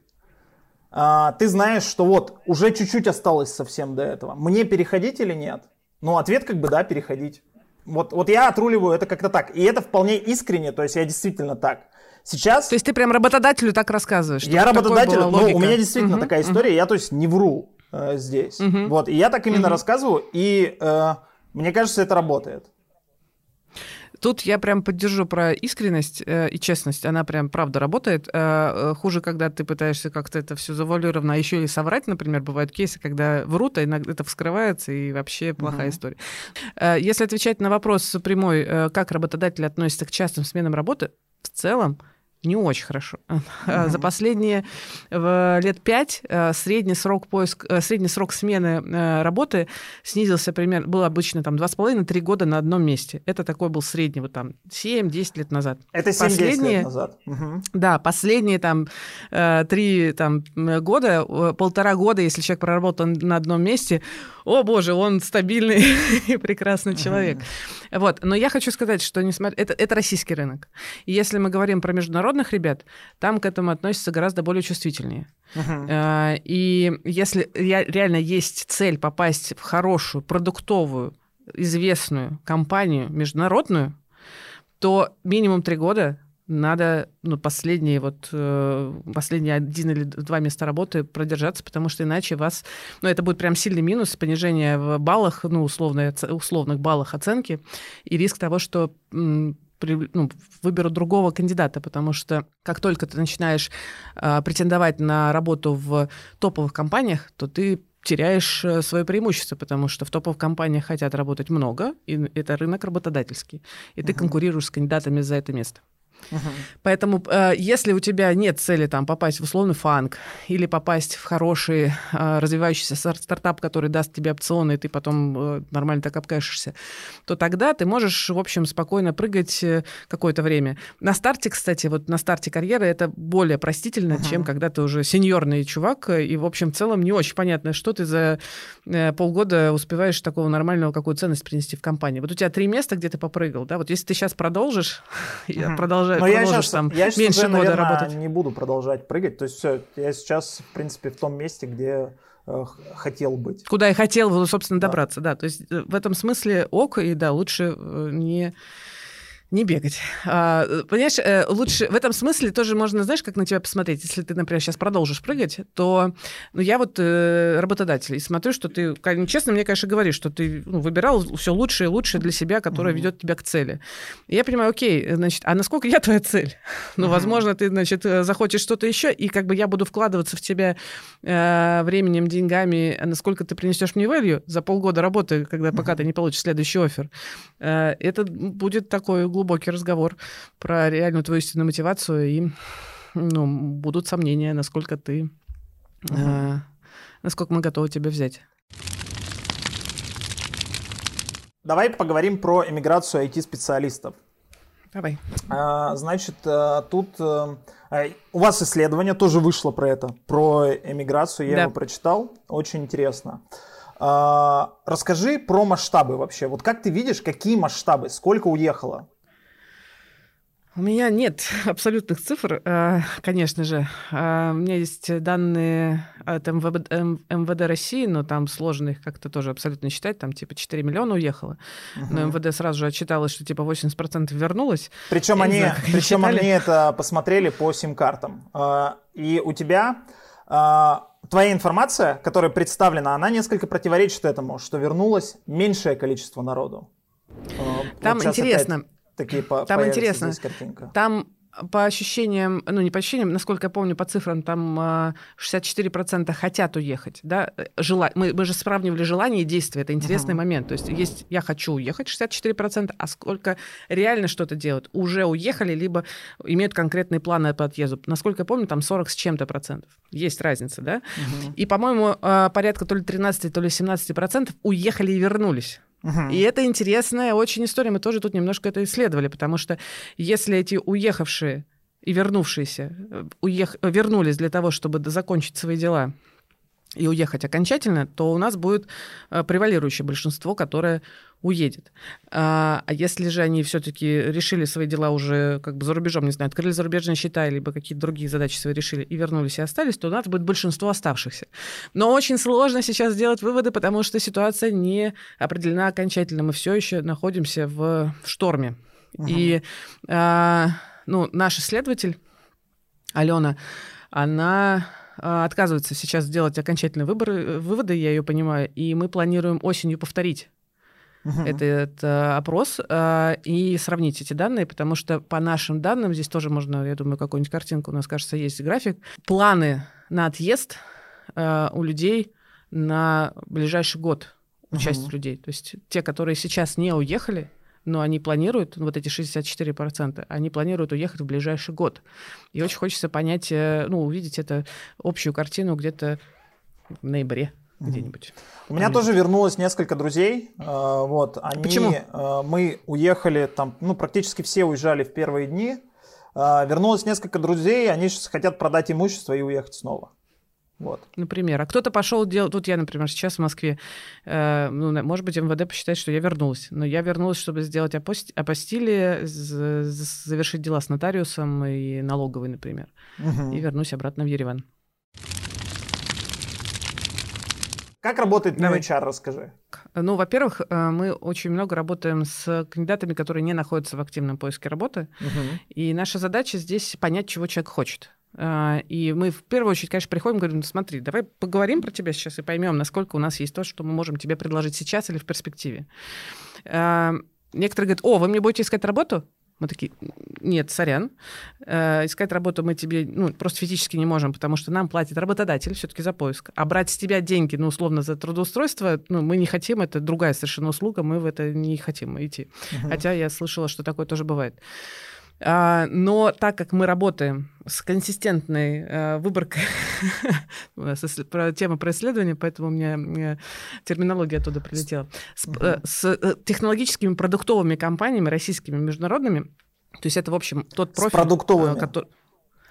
А, ты знаешь, что вот уже чуть-чуть осталось совсем до этого. Мне переходить или нет? Ну, ответ как бы да, переходить. Вот, вот я отруливаю это как-то так. И это вполне искренне, то есть я действительно так. Сейчас... То есть ты прям работодателю так рассказываешь? Я работодателю, ну, у меня действительно угу, такая история, угу. я то есть не вру э, здесь. Угу. Вот, и я так именно угу. рассказываю, и э, мне кажется, это работает. Тут я прям поддержу про искренность э, и честность. Она прям правда работает. Э, э, хуже, когда ты пытаешься как-то это все завуалировано, а еще и соврать, например, бывают кейсы, когда врут, а иногда это вскрывается, и вообще плохая uh-huh. история. Э, если отвечать на вопрос прямой, э, как работодатель относится к частым сменам работы, в целом не очень хорошо. Mm-hmm. За последние лет пять э, средний срок поиск, э, средний срок смены э, работы снизился примерно, был обычно там 2,5-3 года на одном месте. Это такой был средний, вот там 7-10 лет назад. Это 7-10 последние, лет назад. Угу. Да, последние там 3 там, года, полтора года, если человек проработал на одном месте, о боже, он стабильный и прекрасный человек. Uh-huh. Вот. Но я хочу сказать, что несмотря... Это, это российский рынок. И если мы говорим про международных ребят, там к этому относятся гораздо более чувствительнее. Uh-huh. И если реально есть цель попасть в хорошую, продуктовую, известную компанию международную, то минимум три года надо ну, последние вот э, последние один или два места работы продержаться, потому что иначе вас, ну, это будет прям сильный минус, понижение в баллах, ну, условно, условных баллах оценки, и риск того, что при, ну, выберут другого кандидата, потому что как только ты начинаешь э, претендовать на работу в топовых компаниях, то ты теряешь э, свое преимущество, потому что в топовых компаниях хотят работать много, и это рынок работодательский, и ты uh-huh. конкурируешь с кандидатами за это место. Угу. Поэтому, э, если у тебя нет цели там попасть в условный фанк или попасть в хороший э, развивающийся стартап, который даст тебе опционы, и ты потом э, нормально так обкашешься, то тогда ты можешь, в общем, спокойно прыгать какое-то время. На старте, кстати, вот на старте карьеры это более простительно, угу. чем когда ты уже сеньорный чувак, и, в общем, в целом не очень понятно, что ты за полгода успеваешь такого нормального, какую ценность принести в компании. Вот у тебя три места, где ты попрыгал, да, вот если ты сейчас продолжишь, угу. продолжаешь но я сейчас, там я сейчас меньше уже, года наверное, работать. не буду продолжать прыгать. То есть все, я сейчас, в принципе, в том месте, где э, хотел быть. Куда я хотел, собственно, добраться, да. да. То есть э, в этом смысле ок, и да, лучше э, не не бегать. А, понимаешь, э, лучше в этом смысле тоже можно, знаешь, как на тебя посмотреть. Если ты, например, сейчас продолжишь прыгать, то ну, я вот э, работодатель и смотрю, что ты, честно, мне, конечно, говоришь, что ты ну, выбирал все лучшее и лучшее для себя, которое mm-hmm. ведет тебя к цели. И я понимаю, окей, значит, а насколько я твоя цель? Ну, mm-hmm. возможно, ты, значит, э, захочешь что-то еще, и как бы я буду вкладываться в тебя э, временем, деньгами, а насколько ты принесешь мне value за полгода работы, когда пока mm-hmm. ты не получишь следующий офер. Э, это будет такой глубокий глубокий разговор про реальную твою истинную мотивацию, и ну, будут сомнения, насколько ты, угу. э, насколько мы готовы тебя взять. Давай поговорим про эмиграцию IT-специалистов. Давай. А, значит, э, тут э, э, у вас исследование тоже вышло про это, про эмиграцию, я да. его прочитал, очень интересно. А, расскажи про масштабы вообще. Вот как ты видишь, какие масштабы, сколько уехало? У меня нет абсолютных цифр, э, конечно же. Э, у меня есть данные от МВД, МВД России, но там сложно их как-то тоже абсолютно считать. Там типа 4 миллиона уехало. Угу. Но МВД сразу же отчиталось, что типа 80% вернулось. Причем, они, знаю, причем они это посмотрели по сим-картам. Э, и у тебя твоя информация, которая представлена, она несколько противоречит этому, что вернулось меньшее количество народу. Там вот интересно. Опять такие по Там интересно. Здесь картинка. Там по ощущениям, ну не по ощущениям, насколько я помню, по цифрам, там 64% а, хотят уехать, да, Жела... мы, мы же сравнивали желание и действие, это интересный uh-huh. момент, то есть есть я хочу уехать 64%, а сколько реально что-то делают, уже уехали, либо имеют конкретные планы по отъезду, насколько я помню, там 40 с чем-то процентов, есть разница, да, uh-huh. и, по-моему, а, порядка то ли 13, то ли 17 процентов уехали и вернулись, Угу. И это интересная очень история. Мы тоже тут немножко это исследовали, потому что если эти уехавшие и вернувшиеся э, уех... вернулись для того, чтобы закончить свои дела и уехать окончательно, то у нас будет э, превалирующее большинство, которое уедет. А, а если же они все-таки решили свои дела уже как бы за рубежом, не знаю, открыли зарубежные счета, либо какие-то другие задачи свои решили и вернулись и остались, то у нас будет большинство оставшихся. Но очень сложно сейчас сделать выводы, потому что ситуация не определена окончательно. Мы все еще находимся в, шторме. Угу. И а, ну, наш исследователь Алена, она отказывается сейчас сделать окончательные выборы, выводы, я ее понимаю, и мы планируем осенью повторить угу. этот э, опрос э, и сравнить эти данные, потому что по нашим данным, здесь тоже можно, я думаю, какую-нибудь картинку, у нас, кажется, есть график, планы на отъезд э, у людей на ближайший год, у угу. части людей. То есть те, которые сейчас не уехали, но они планируют, вот эти 64%, они планируют уехать в ближайший год. И очень хочется понять, ну, увидеть эту общую картину где-то в ноябре где-нибудь. У меня тоже вернулось несколько друзей. Э, вот, они, Почему? Э, мы уехали там, ну, практически все уезжали в первые дни. Э, вернулось несколько друзей, они сейчас хотят продать имущество и уехать снова. Вот. Например. А кто-то пошел делать... Тут я, например, сейчас в Москве, э, ну, может быть, МВД посчитает, что я вернулась. Но я вернулась, чтобы сделать апости... апостили, завершить дела с нотариусом и налоговой, например. Угу. И вернусь обратно в Ереван. Как работает New HR, расскажи. Ну, во-первых, э, мы очень много работаем с кандидатами, которые не находятся в активном поиске работы. Угу. И наша задача здесь понять, чего человек хочет. Э, и мы в первую очередь, конечно, приходим и говорим, ну, смотри, давай поговорим про тебя сейчас и поймем, насколько у нас есть то, что мы можем тебе предложить сейчас или в перспективе. Э, некоторые говорят, о, вы мне будете искать работу? Мы такие, нет, сорян, э, искать работу мы тебе ну, просто физически не можем, потому что нам платит работодатель все-таки за поиск. А брать с тебя деньги, ну, условно, за трудоустройство, ну, мы не хотим, это другая совершенно услуга, мы в это не хотим идти. Угу. Хотя я слышала, что такое тоже бывает. А, но так как мы работаем с консистентной э, выборкой, у нас про, тема про исследование, поэтому у меня э, терминология оттуда прилетела, с, э, с э, технологическими продуктовыми компаниями, российскими, международными, то есть это, в общем, тот профиль... С продуктовыми. Который,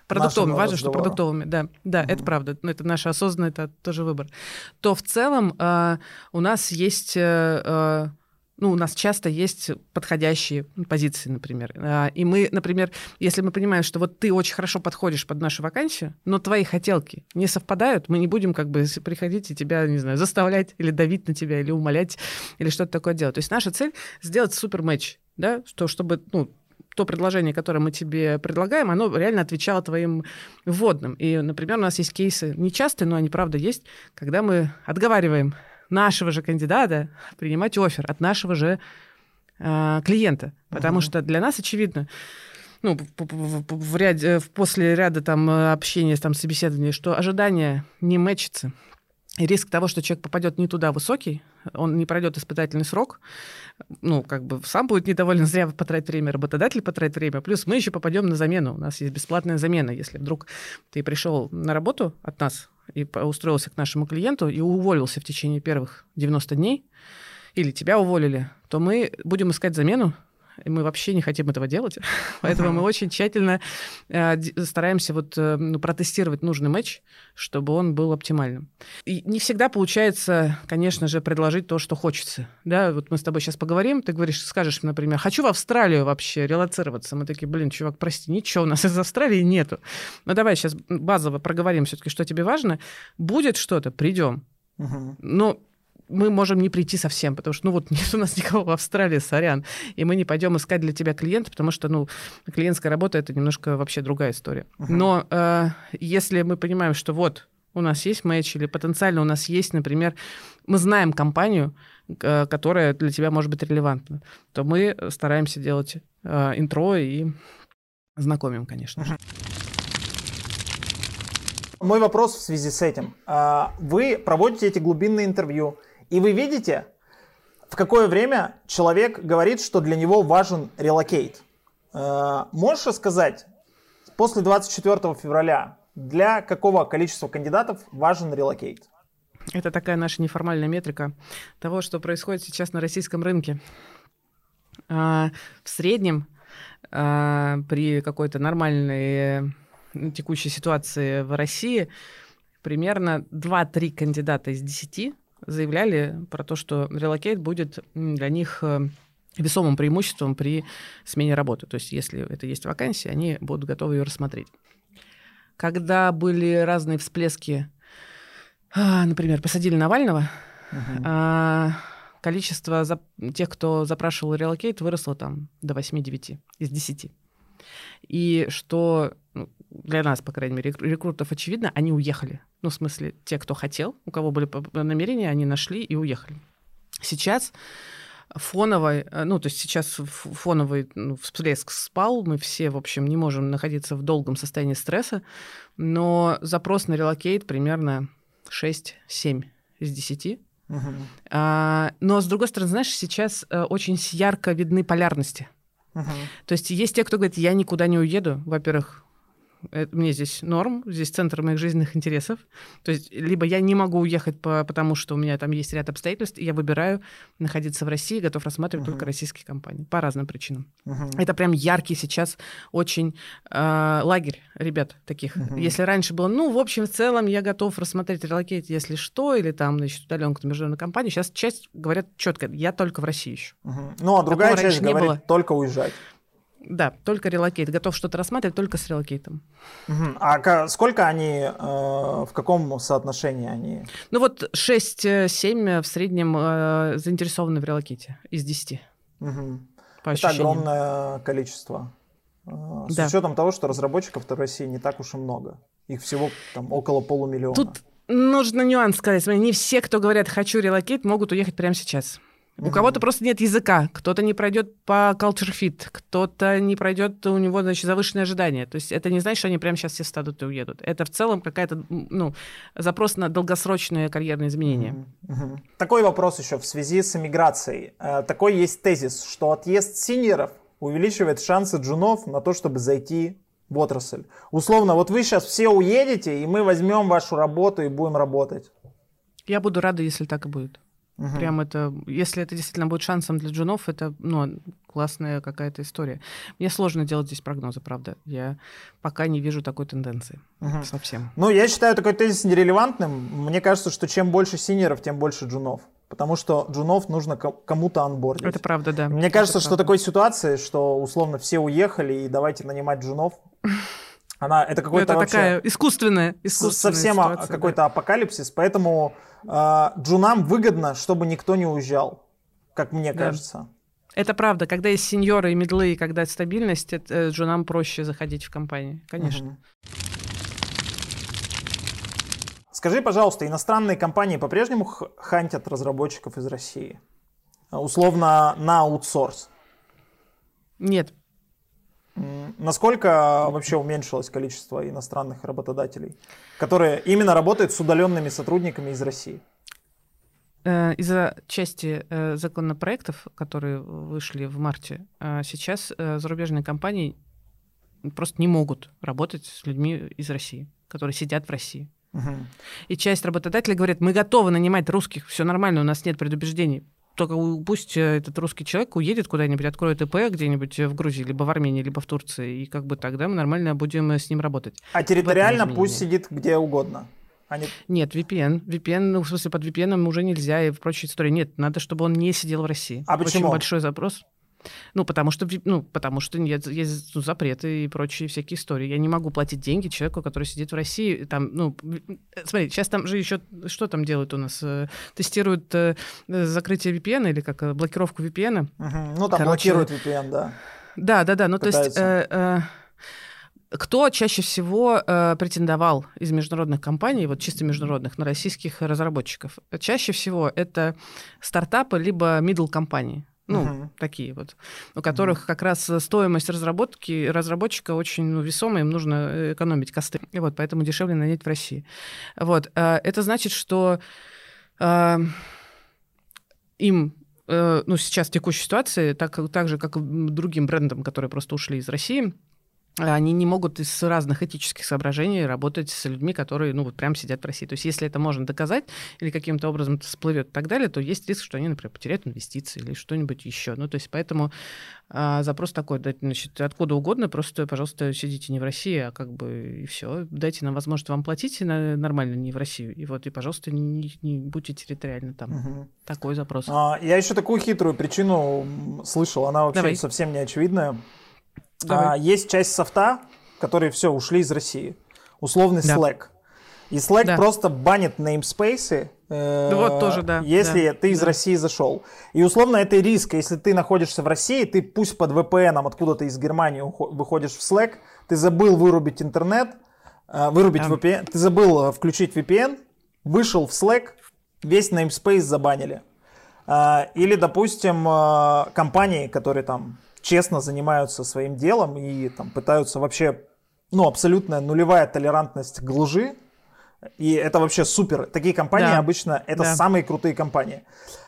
продуктовыми, важно, что продуктовыми, да, да, угу. это правда, но это наш осознанный, это тоже выбор. То в целом э, у нас есть э ну, у нас часто есть подходящие позиции, например. А, и мы, например, если мы понимаем, что вот ты очень хорошо подходишь под нашу вакансию, но твои хотелки не совпадают, мы не будем как бы приходить и тебя, не знаю, заставлять или давить на тебя, или умолять, или что-то такое делать. То есть наша цель — сделать супер матч, да, что, чтобы, ну, то предложение, которое мы тебе предлагаем, оно реально отвечало твоим вводным. И, например, у нас есть кейсы, не частые, но они, правда, есть, когда мы отговариваем нашего же кандидата принимать офер от нашего же э, клиента. Потому uh-huh. что для нас очевидно, ну, в ряде, после ряда там общения, там, собеседования, что ожидания не мэчатся. И риск того, что человек попадет не туда высокий, он не пройдет испытательный срок, ну, как бы сам будет недоволен, зря потратить время, работодатель потратит время, плюс мы еще попадем на замену. У нас есть бесплатная замена. Если вдруг ты пришел на работу от нас, и устроился к нашему клиенту и уволился в течение первых 90 дней, или тебя уволили, то мы будем искать замену, и мы вообще не хотим этого делать. Поэтому мы очень тщательно э, стараемся вот, э, ну, протестировать нужный матч, чтобы он был оптимальным. И не всегда получается, конечно же, предложить то, что хочется. Да, вот мы с тобой сейчас поговорим, ты говоришь, скажешь, например, хочу в Австралию вообще релацироваться. Мы такие, блин, чувак, прости, ничего у нас из Австралии нету. Ну давай сейчас базово проговорим все-таки, что тебе важно. Будет что-то, придем. Но мы можем не прийти совсем, потому что, ну вот, нет у нас никого в Австралии, сорян, и мы не пойдем искать для тебя клиента, потому что, ну, клиентская работа — это немножко вообще другая история. Uh-huh. Но э, если мы понимаем, что вот у нас есть матч, или потенциально у нас есть, например, мы знаем компанию, э, которая для тебя может быть релевантна, то мы стараемся делать э, интро и знакомим, конечно же. Мой вопрос в связи с этим. А, вы проводите эти глубинные интервью, и вы видите, в какое время человек говорит, что для него важен релокейт. Э, можешь рассказать, после 24 февраля для какого количества кандидатов важен релокейт? Это такая наша неформальная метрика того, что происходит сейчас на российском рынке. А, в среднем а, при какой-то нормальной текущей ситуации в России примерно 2-3 кандидата из 10 заявляли про то, что релокейт будет для них э, весомым преимуществом при смене работы. То есть, если это есть вакансия, они будут готовы ее рассмотреть. Когда были разные всплески, а, например, посадили Навального, uh-huh. количество тех, кто запрашивал релокейт, выросло там до 8-9 из 10. И что для нас, по крайней мере, рекрутов очевидно, они уехали. Ну, в смысле, те, кто хотел, у кого были намерения, они нашли и уехали. Сейчас фоновый, э, ну, то есть сейчас фоновый ну, всплеск спал, мы все, в общем, не можем находиться в долгом состоянии стресса, но запрос на релокейт примерно 6-7 из 10. Угу. А, но, с другой стороны, знаешь, сейчас э, очень ярко видны полярности. Угу. То есть есть те, кто говорит, я никуда не уеду. Во-первых, мне здесь норм, здесь центр моих жизненных интересов. То есть либо я не могу уехать, по, потому что у меня там есть ряд обстоятельств, и я выбираю находиться в России, готов рассматривать uh-huh. только российские компании по разным причинам. Uh-huh. Это прям яркий сейчас очень э, лагерь ребят таких. Uh-huh. Если раньше было, ну, в общем, в целом я готов рассмотреть релокейт, если что, или там, значит, удаленку на международную компанию, сейчас часть говорят четко, я только в России ищу. Uh-huh. Ну, а другая часть говорит, было. только уезжать. Да, только релокейт. Готов что-то рассматривать только с релокейтом. Угу. А сколько они, э, в каком соотношении они? Ну вот 6-7 в среднем э, заинтересованы в релокейте из 10. Угу. По Это огромное количество. Э, с да. учетом того, что разработчиков в России не так уж и много. Их всего там около полумиллиона. Тут нужно нюанс сказать. Не все, кто говорят «хочу релокейт», могут уехать прямо сейчас. У кого-то просто нет языка, кто-то не пройдет по culture fit, кто-то не пройдет, у него, значит, завышенные ожидания. То есть это не значит, что они прямо сейчас все встанут и уедут. Это в целом какая-то, ну, запрос на долгосрочные карьерные изменения. Такой вопрос еще в связи с эмиграцией. Э, такой есть тезис, что отъезд синьоров увеличивает шансы джунов на то, чтобы зайти в отрасль. Условно, вот вы сейчас все уедете, и мы возьмем вашу работу и будем работать. Я буду рада, если так и будет. Угу. Прям это, если это действительно будет шансом для джунов, это ну, классная какая-то история. Мне сложно делать здесь прогнозы, правда. Я пока не вижу такой тенденции угу. совсем. Ну, я считаю такой тезис нерелевантным. Мне кажется, что чем больше сеньоров, тем больше джунов. Потому что джунов нужно кому-то онбордить. Это правда, да. Мне кажется, это что правда. такой ситуации, что условно все уехали и давайте нанимать джунов. Она это какой-то это такая искусственная, искусственная совсем ситуация, какой-то да. апокалипсис, поэтому э, джунам выгодно, чтобы никто не уезжал, как мне да. кажется. Это правда. Когда есть сеньоры и медлы, и когда стабильность, это, э, джунам проще заходить в компанию, конечно. Угу. Скажи, пожалуйста, иностранные компании по-прежнему хантят разработчиков из России? Условно на аутсорс? Нет. Насколько вообще уменьшилось количество иностранных работодателей, которые именно работают с удаленными сотрудниками из России? Э, из-за части э, законопроектов, которые вышли в марте, э, сейчас зарубежные компании просто не могут работать с людьми из России, которые сидят в России. Угу. И часть работодателей говорит, мы готовы нанимать русских, все нормально, у нас нет предубеждений только пусть э, этот русский человек уедет куда-нибудь, откроет ИП где-нибудь в Грузии, либо в Армении, либо в Турции, и как бы тогда мы нормально будем э, с ним работать. А территориально пусть сидит где угодно? Они... Нет, VPN. VPN, ну, в смысле, под VPN уже нельзя и прочие истории. Нет, надо, чтобы он не сидел в России. А почему? Очень большой запрос. Ну, потому что, ну, потому что нет, есть ну, запреты и прочие всякие истории. Я не могу платить деньги человеку, который сидит в России. Там, ну, смотри, сейчас там же еще что там делают у нас? Э, тестируют э, закрытие VPN или как э, блокировку VPN. Угу. Ну, там Короче, блокируют VPN, да. Да, да, да. Ну, Пытаются. то есть... Э, э, кто чаще всего э, претендовал из международных компаний, вот чисто международных, на российских разработчиков? Чаще всего это стартапы либо middle компании. Ну, угу. такие вот, у которых угу. как раз стоимость разработки разработчика очень ну, весомая, им нужно э, экономить косты. И вот, поэтому дешевле нанять в России. Вот, э, это значит, что э, им ну, сейчас в текущей ситуации, так, так же, как и другим брендам, которые просто ушли из России, они не могут из разных этических соображений работать с людьми, которые, ну, вот прям сидят в России. То есть если это можно доказать или каким-то образом это всплывет и так далее, то есть риск, что они, например, потеряют инвестиции или что-нибудь еще. Ну, то есть поэтому а, запрос такой, да, значит, откуда угодно, просто, пожалуйста, сидите не в России, а как бы и все. Дайте нам возможность вам платить на, нормально не в Россию. И вот, и, пожалуйста, не, не будьте территориально там. Угу. Такой запрос. А, я еще такую хитрую причину слышал, она вообще Давай. совсем не очевидная. А, есть часть софта, которые все ушли из России. Условный да. Slack. И Slack да. просто банит namespace, э, ну вот тоже, да. если да, ты из да. России зашел. И условно это риск, если ты находишься в России, ты пусть под VPN откуда-то из Германии выходишь в Slack, ты забыл вырубить интернет, э, вырубить да. VPN, ты забыл э, включить VPN, вышел в Slack, весь namespace забанили. Э, или, допустим, э, компании, которые там честно занимаются своим делом и там пытаются вообще, ну, абсолютная нулевая толерантность к лжи. И это вообще супер. Такие компании да. обычно это да. самые крутые компании.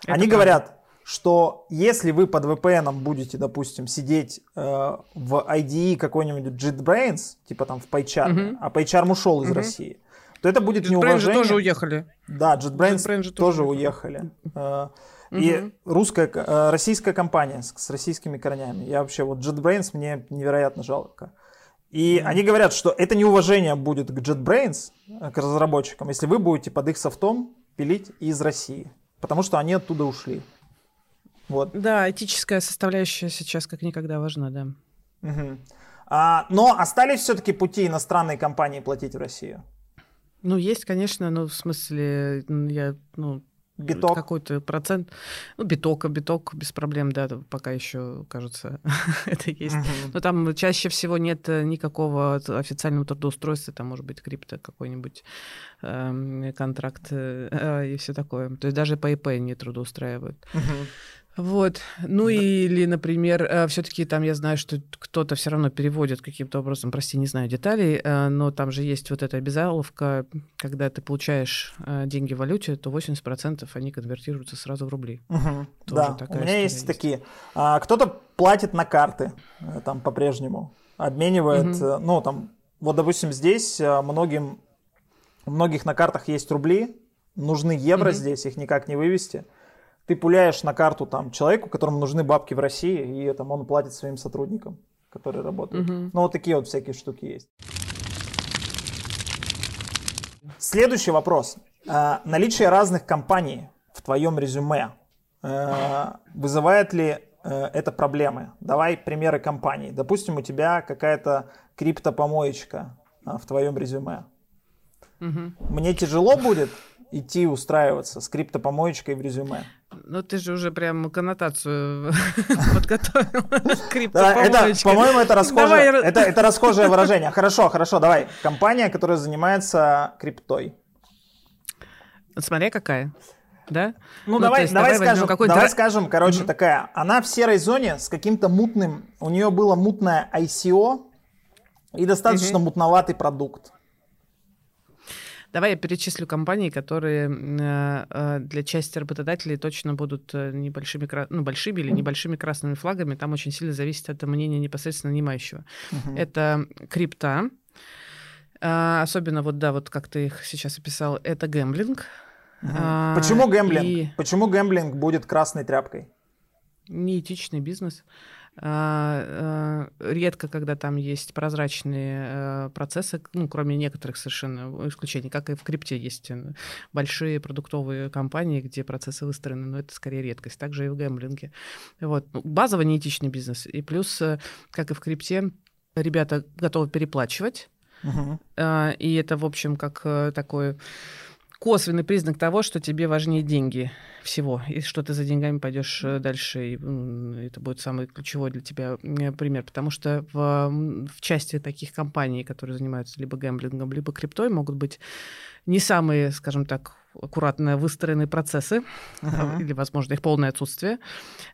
Это Они правда. говорят, что если вы под VPN будете, допустим, сидеть э, в IDE какой-нибудь JetBrains, типа там в PyCharm, угу. а PyCharm ушел из угу. России, то это будет JetBrains неуважение. Же тоже уехали. Да, JetBrains, JetBrains же тоже, тоже уехали. уехали. И русская, э, российская компания с, с российскими корнями. Я вообще, вот JetBrains мне невероятно жалко. И они говорят, что это неуважение будет к JetBrains, э, к разработчикам, если вы будете под их софтом пилить из России. Потому что они оттуда ушли. Вот. Да, этическая составляющая сейчас как никогда важна, да. Угу. А, но остались все-таки пути иностранной компании платить в Россию? Ну, есть, конечно, но в смысле, я, ну, Биток. Какой-то процент. Ну, биток, биток без проблем, да, пока еще, кажется, это есть. Uh-huh. Но там чаще всего нет э, никакого официального трудоустройства, там может быть крипто какой-нибудь э, контракт э, и все такое. То есть даже по ИП не трудоустраивают. Uh-huh. Вот. Ну да. или, например, э, все-таки там я знаю, что кто-то все равно переводит каким-то образом, прости, не знаю деталей, э, но там же есть вот эта обязаловка, когда ты получаешь э, деньги в валюте, то 80% они конвертируются сразу в рубли. Угу. да, у меня есть, есть такие. А, кто-то платит на карты там по-прежнему, обменивает, угу. ну там, вот допустим здесь многим, у многих на картах есть рубли, нужны евро угу. здесь, их никак не вывести. Ты пуляешь на карту там человеку, которому нужны бабки в России, и там он платит своим сотрудникам, которые работают. Угу. Ну вот такие вот всякие штуки есть. Следующий вопрос. Наличие разных компаний в твоем резюме вызывает ли Э, это проблемы. Давай примеры компаний. Допустим, у тебя какая-то криптопомоечка а, в твоем резюме. Угу. Мне тяжело будет идти устраиваться с криптопомоечкой в резюме. Ну, ты же уже прям коннотацию подготовил. По-моему, это расхожее, это, это расхожее выражение. Хорошо, хорошо, давай. Компания, которая занимается криптой. Смотря какая да? Ну, ну давай, давай, давай скажем, давай скажем, короче, угу. такая, она в серой зоне с каким-то мутным, у нее было мутное ICO и достаточно угу. мутноватый продукт. Давай я перечислю компании, которые э, э, для части работодателей точно будут э, небольшими, ну, большими или небольшими красными флагами. Там очень сильно зависит от мнения непосредственно нанимающего. Uh-huh. Это крипта, особенно вот, да, вот как ты их сейчас описал, это гэмблинг, а, Почему гэмблинг? И... Почему гэмблинг будет красной тряпкой? Неэтичный бизнес. А, а, редко, когда там есть прозрачные э, процессы, ну, кроме некоторых совершенно исключений, как и в крипте есть э, большие продуктовые компании, где процессы выстроены, но это скорее редкость. Также и в гэмблинге. Вот. Ну, базово неэтичный бизнес. И плюс, э, как и в крипте, ребята готовы переплачивать. Угу. И это, в общем, как такое косвенный признак того, что тебе важнее деньги всего, и что ты за деньгами пойдешь э, дальше, и это будет самый ключевой для тебя пример, потому что в, в части таких компаний, которые занимаются либо гэмблингом, либо криптой, могут быть не самые, скажем так, аккуратно выстроенные процессы, uh-huh. или, возможно, их полное отсутствие.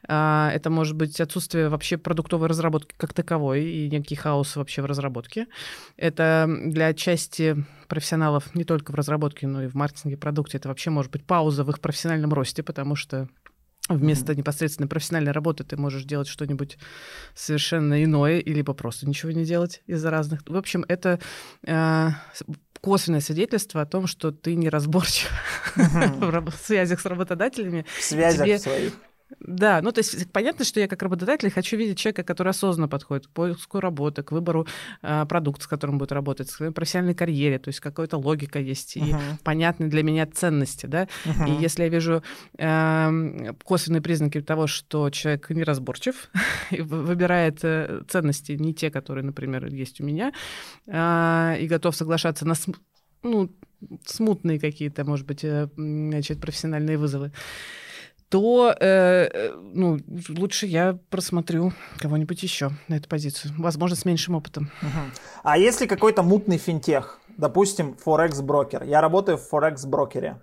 А, это может быть отсутствие вообще продуктовой разработки как таковой и некий хаос вообще в разработке. Это для части профессионалов не только в разработке, но и в маркетинге продукте. Это вообще может быть пауза в их профессиональном росте, потому что Вместо mm-hmm. непосредственно профессиональной работы ты можешь делать что-нибудь совершенно иное, или либо просто ничего не делать из-за разных. В общем, это э, косвенное свидетельство о том, что ты неразборчив uh-huh. в связях с работодателями. В связях тебе... своих. Да, ну то есть понятно, что я как работодатель хочу видеть человека, который осознанно подходит к поиску работы, к выбору э, продукта, с которым будет работать, к своей профессиональной карьере, то есть какая-то логика есть uh-huh. и понятные для меня ценности, да. Uh-huh. И если я вижу э, косвенные признаки того, что человек неразборчив и выбирает э, ценности не те, которые, например, есть у меня, э, и готов соглашаться на ну, смутные какие-то, может быть, э, значит, профессиональные вызовы, то э, э, ну, лучше я просмотрю кого-нибудь еще на эту позицию. Возможно, с меньшим опытом. Угу. А если какой-то мутный финтех, допустим, Форекс-брокер, я работаю в Форекс-брокере,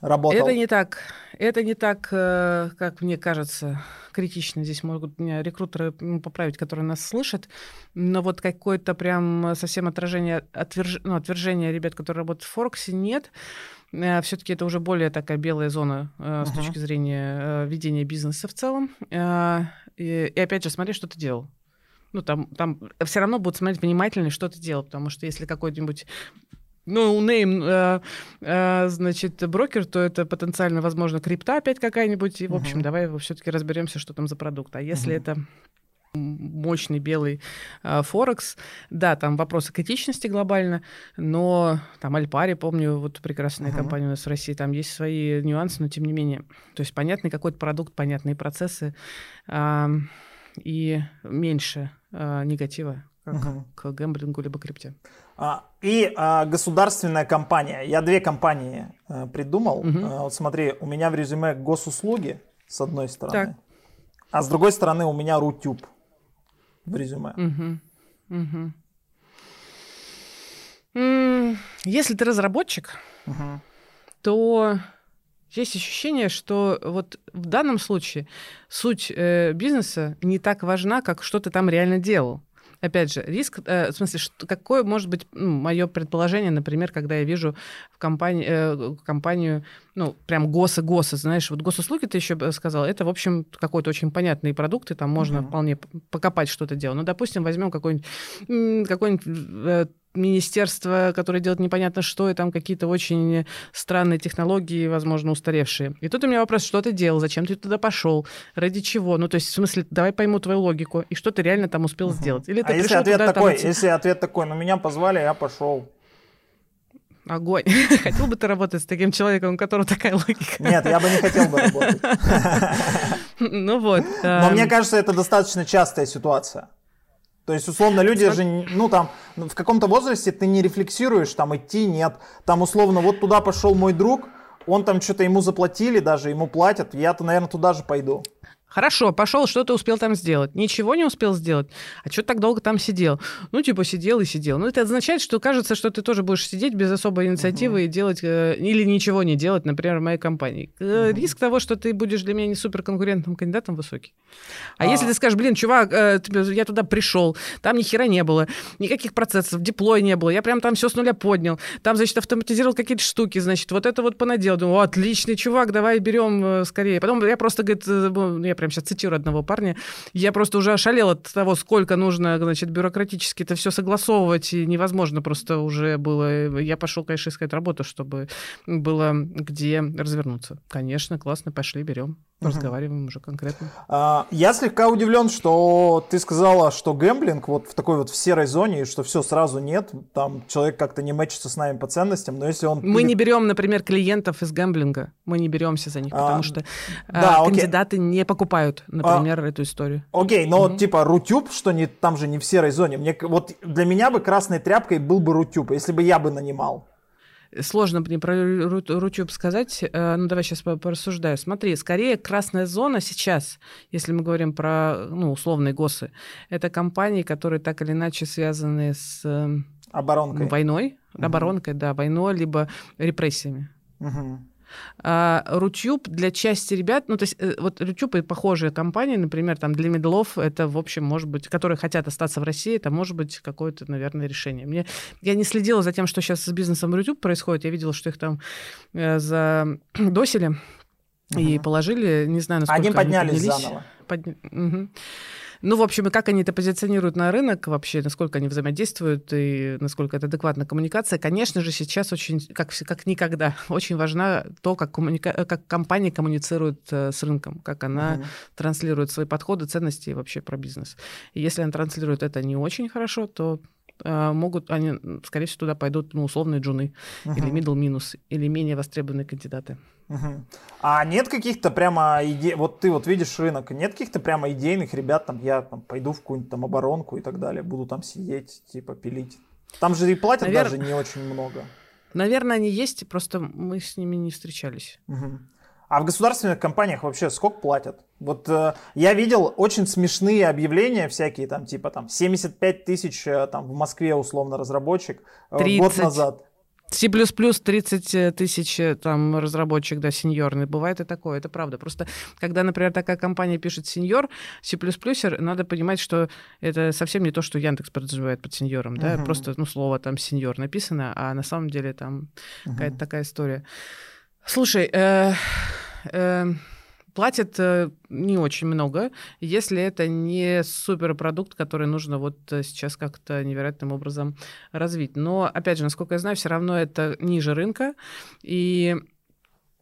работал. Это не так. Это не так, э, как мне кажется, критично. Здесь могут меня рекрутеры поправить, которые нас слышат. Но вот какое-то прям совсем отражение, отверж... ну, отвержение ребят, которые работают в Форексе, нет. Э, Все-таки это уже более такая белая зона uh-huh. с точки зрения ведения бизнеса в целом. И, и опять же, смотри, что ты делал ну, там, там все равно будут смотреть внимательно, что ты делал, потому что если какой-нибудь ну, name, э, э, значит, брокер, то это потенциально, возможно, крипта опять какая-нибудь. И, в общем, uh-huh. давай все-таки разберемся, что там за продукт. А если uh-huh. это мощный белый э, Форекс. Да, там вопросы критичности глобально, но там Альпари, помню, вот прекрасная uh-huh. компания у нас в России, там есть свои нюансы, но тем не менее. То есть понятный какой-то продукт, понятные процессы э, и меньше э, негатива как uh-huh. к гэмблингу либо крипте. А, и а, государственная компания. Я две компании а, придумал. Угу. А, вот смотри, у меня в резюме госуслуги с одной стороны, так. а с другой стороны у меня Рутюб в резюме. Угу. Угу. Если ты разработчик, угу. то есть ощущение, что вот в данном случае суть э, бизнеса не так важна, как что ты там реально делал. Опять же, риск, э, в смысле, что, какое может быть ну, мое предположение, например, когда я вижу в компании, э, компанию, ну, прям ГОСы, знаешь, вот госуслуги ты еще сказал, это, в общем, какой-то очень понятный продукт, и там можно uh-huh. вполне покопать что-то дело. Ну, допустим, возьмем какой-нибудь, какой-нибудь э, министерство, которое делает непонятно что, и там какие-то очень странные технологии, возможно, устаревшие. И тут у меня вопрос, что ты делал, зачем ты туда пошел, ради чего? Ну, то есть, в смысле, давай пойму твою логику, и что ты реально там успел угу. сделать. Или ты а если ответ туда, такой, там, если ответ такой, ну, меня позвали, я пошел. Огонь. Хотел бы ты работать с таким человеком, у которого такая логика? Нет, я бы не хотел бы работать. Ну вот. Но мне кажется, это достаточно частая ситуация. То есть, условно, люди же, ну, там, в каком-то возрасте ты не рефлексируешь, там, идти, нет. Там, условно, вот туда пошел мой друг, он там что-то ему заплатили даже, ему платят, я-то, наверное, туда же пойду. Хорошо, пошел, что ты успел там сделать? Ничего не успел сделать? А что так долго там сидел? Ну, типа, сидел и сидел. Ну, это означает, что кажется, что ты тоже будешь сидеть без особой инициативы uh-huh. и делать, э, или ничего не делать, например, в моей компании. Uh-huh. Риск того, что ты будешь для меня не суперконкурентным кандидатом, высокий. А, а если ты скажешь, блин, чувак, э, я туда пришел, там ни хера не было, никаких процессов, диплоя не было, я прям там все с нуля поднял, там, значит, автоматизировал какие-то штуки, значит, вот это вот понаделал. Думаю, отличный чувак, давай берем э, скорее. Потом я просто, говорит, я прям сейчас цитирую одного парня, я просто уже ошалел от того, сколько нужно, значит, бюрократически это все согласовывать, и невозможно просто уже было. Я пошел, конечно, искать работу, чтобы было где развернуться. Конечно, классно, пошли, берем. Разговариваем уже конкретно. А, я слегка удивлен, что ты сказала, что гэмблинг вот в такой вот в серой зоне, и что все сразу нет, там человек как-то не мэчится с нами по ценностям, но если он... Мы не берем, например, клиентов из гэмблинга, мы не беремся за них, а, потому что да, а, кандидаты не покупают, например, а, эту историю. Окей, но угу. типа Рутюб, что не, там же не в серой зоне, мне, вот для меня бы красной тряпкой был бы Рутюб, если бы я бы нанимал. Сложно мне про Рутюб сказать. Э, ну, давай сейчас порассуждаю. Смотри, скорее красная зона сейчас, если мы говорим про, ну, условные ГОСы, это компании, которые так или иначе связаны с эм, Оборонкой. Ну, войной, угу. оборонкой, да, войной, либо репрессиями. Угу. А, Рутюб для части ребят, ну, то есть э, вот Рутюб и похожие компании, например, там для медлов, это, в общем, может быть, которые хотят остаться в России, это может быть какое-то, наверное, решение. Мне, я не следила за тем, что сейчас с бизнесом Рутюб происходит, я видела, что их там э, задосили угу. и положили, не знаю, насколько Они поднялись они заново. Под... Угу. Ну, в общем, и как они это позиционируют на рынок вообще, насколько они взаимодействуют и насколько это адекватная коммуникация, конечно же, сейчас очень, как, как никогда, очень важна то, как, коммуника... как компания коммуницирует э, с рынком, как она uh-huh. транслирует свои подходы, ценности и вообще про бизнес. И если она транслирует это не очень хорошо, то э, могут, они, скорее всего, туда пойдут ну, условные джуны uh-huh. или middle минус, или менее востребованные кандидаты. Угу. А нет каких-то прямо идей, вот ты вот видишь рынок, нет каких-то прямо идейных ребят, там я там пойду в какую-нибудь там оборонку и так далее, буду там сидеть, типа пилить. Там же и платят Навер... даже не очень много. Наверное, они есть, просто мы с ними не встречались. Угу. А в государственных компаниях вообще сколько платят? Вот э, я видел очень смешные объявления всякие, там типа там 75 тысяч э, там в Москве условно разработчик э, год назад. C++ 30 э, тысяч э, там разработчик, да, сеньорный. Бывает и такое, это правда. Просто когда, например, такая компания пишет сеньор, C++, надо понимать, что это совсем не то, что Яндекс подразумевает под сеньором, да, uh-huh. просто, ну, слово там сеньор написано, а на самом деле там uh-huh. какая-то такая история. Слушай, э, э, платят э, не очень много, если это не суперпродукт, который нужно вот э, сейчас как-то невероятным образом развить. Но, опять же, насколько я знаю, все равно это ниже рынка, и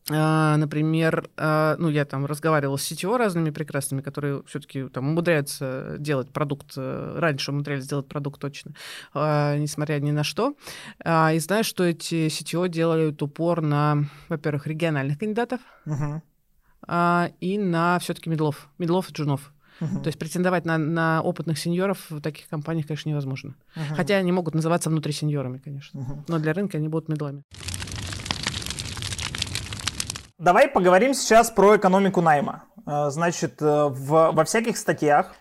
например, а, ну, я там разговаривала с сетево разными прекрасными, которые все-таки там умудряются делать продукт, э, раньше умудрялись сделать продукт точно, а, несмотря ни на что. И знаю, что эти сетево делают упор на, во-первых, региональных кандидатов, а, и на все-таки медлов, медлов и джунов. Uh-huh. То есть претендовать на, на опытных сеньоров в таких компаниях, конечно, невозможно. Uh-huh. Хотя они могут называться внутри сеньорами, конечно. Uh-huh. Но для рынка они будут медлами. Давай поговорим сейчас про экономику найма. А, значит, э, в, во всяких статьях,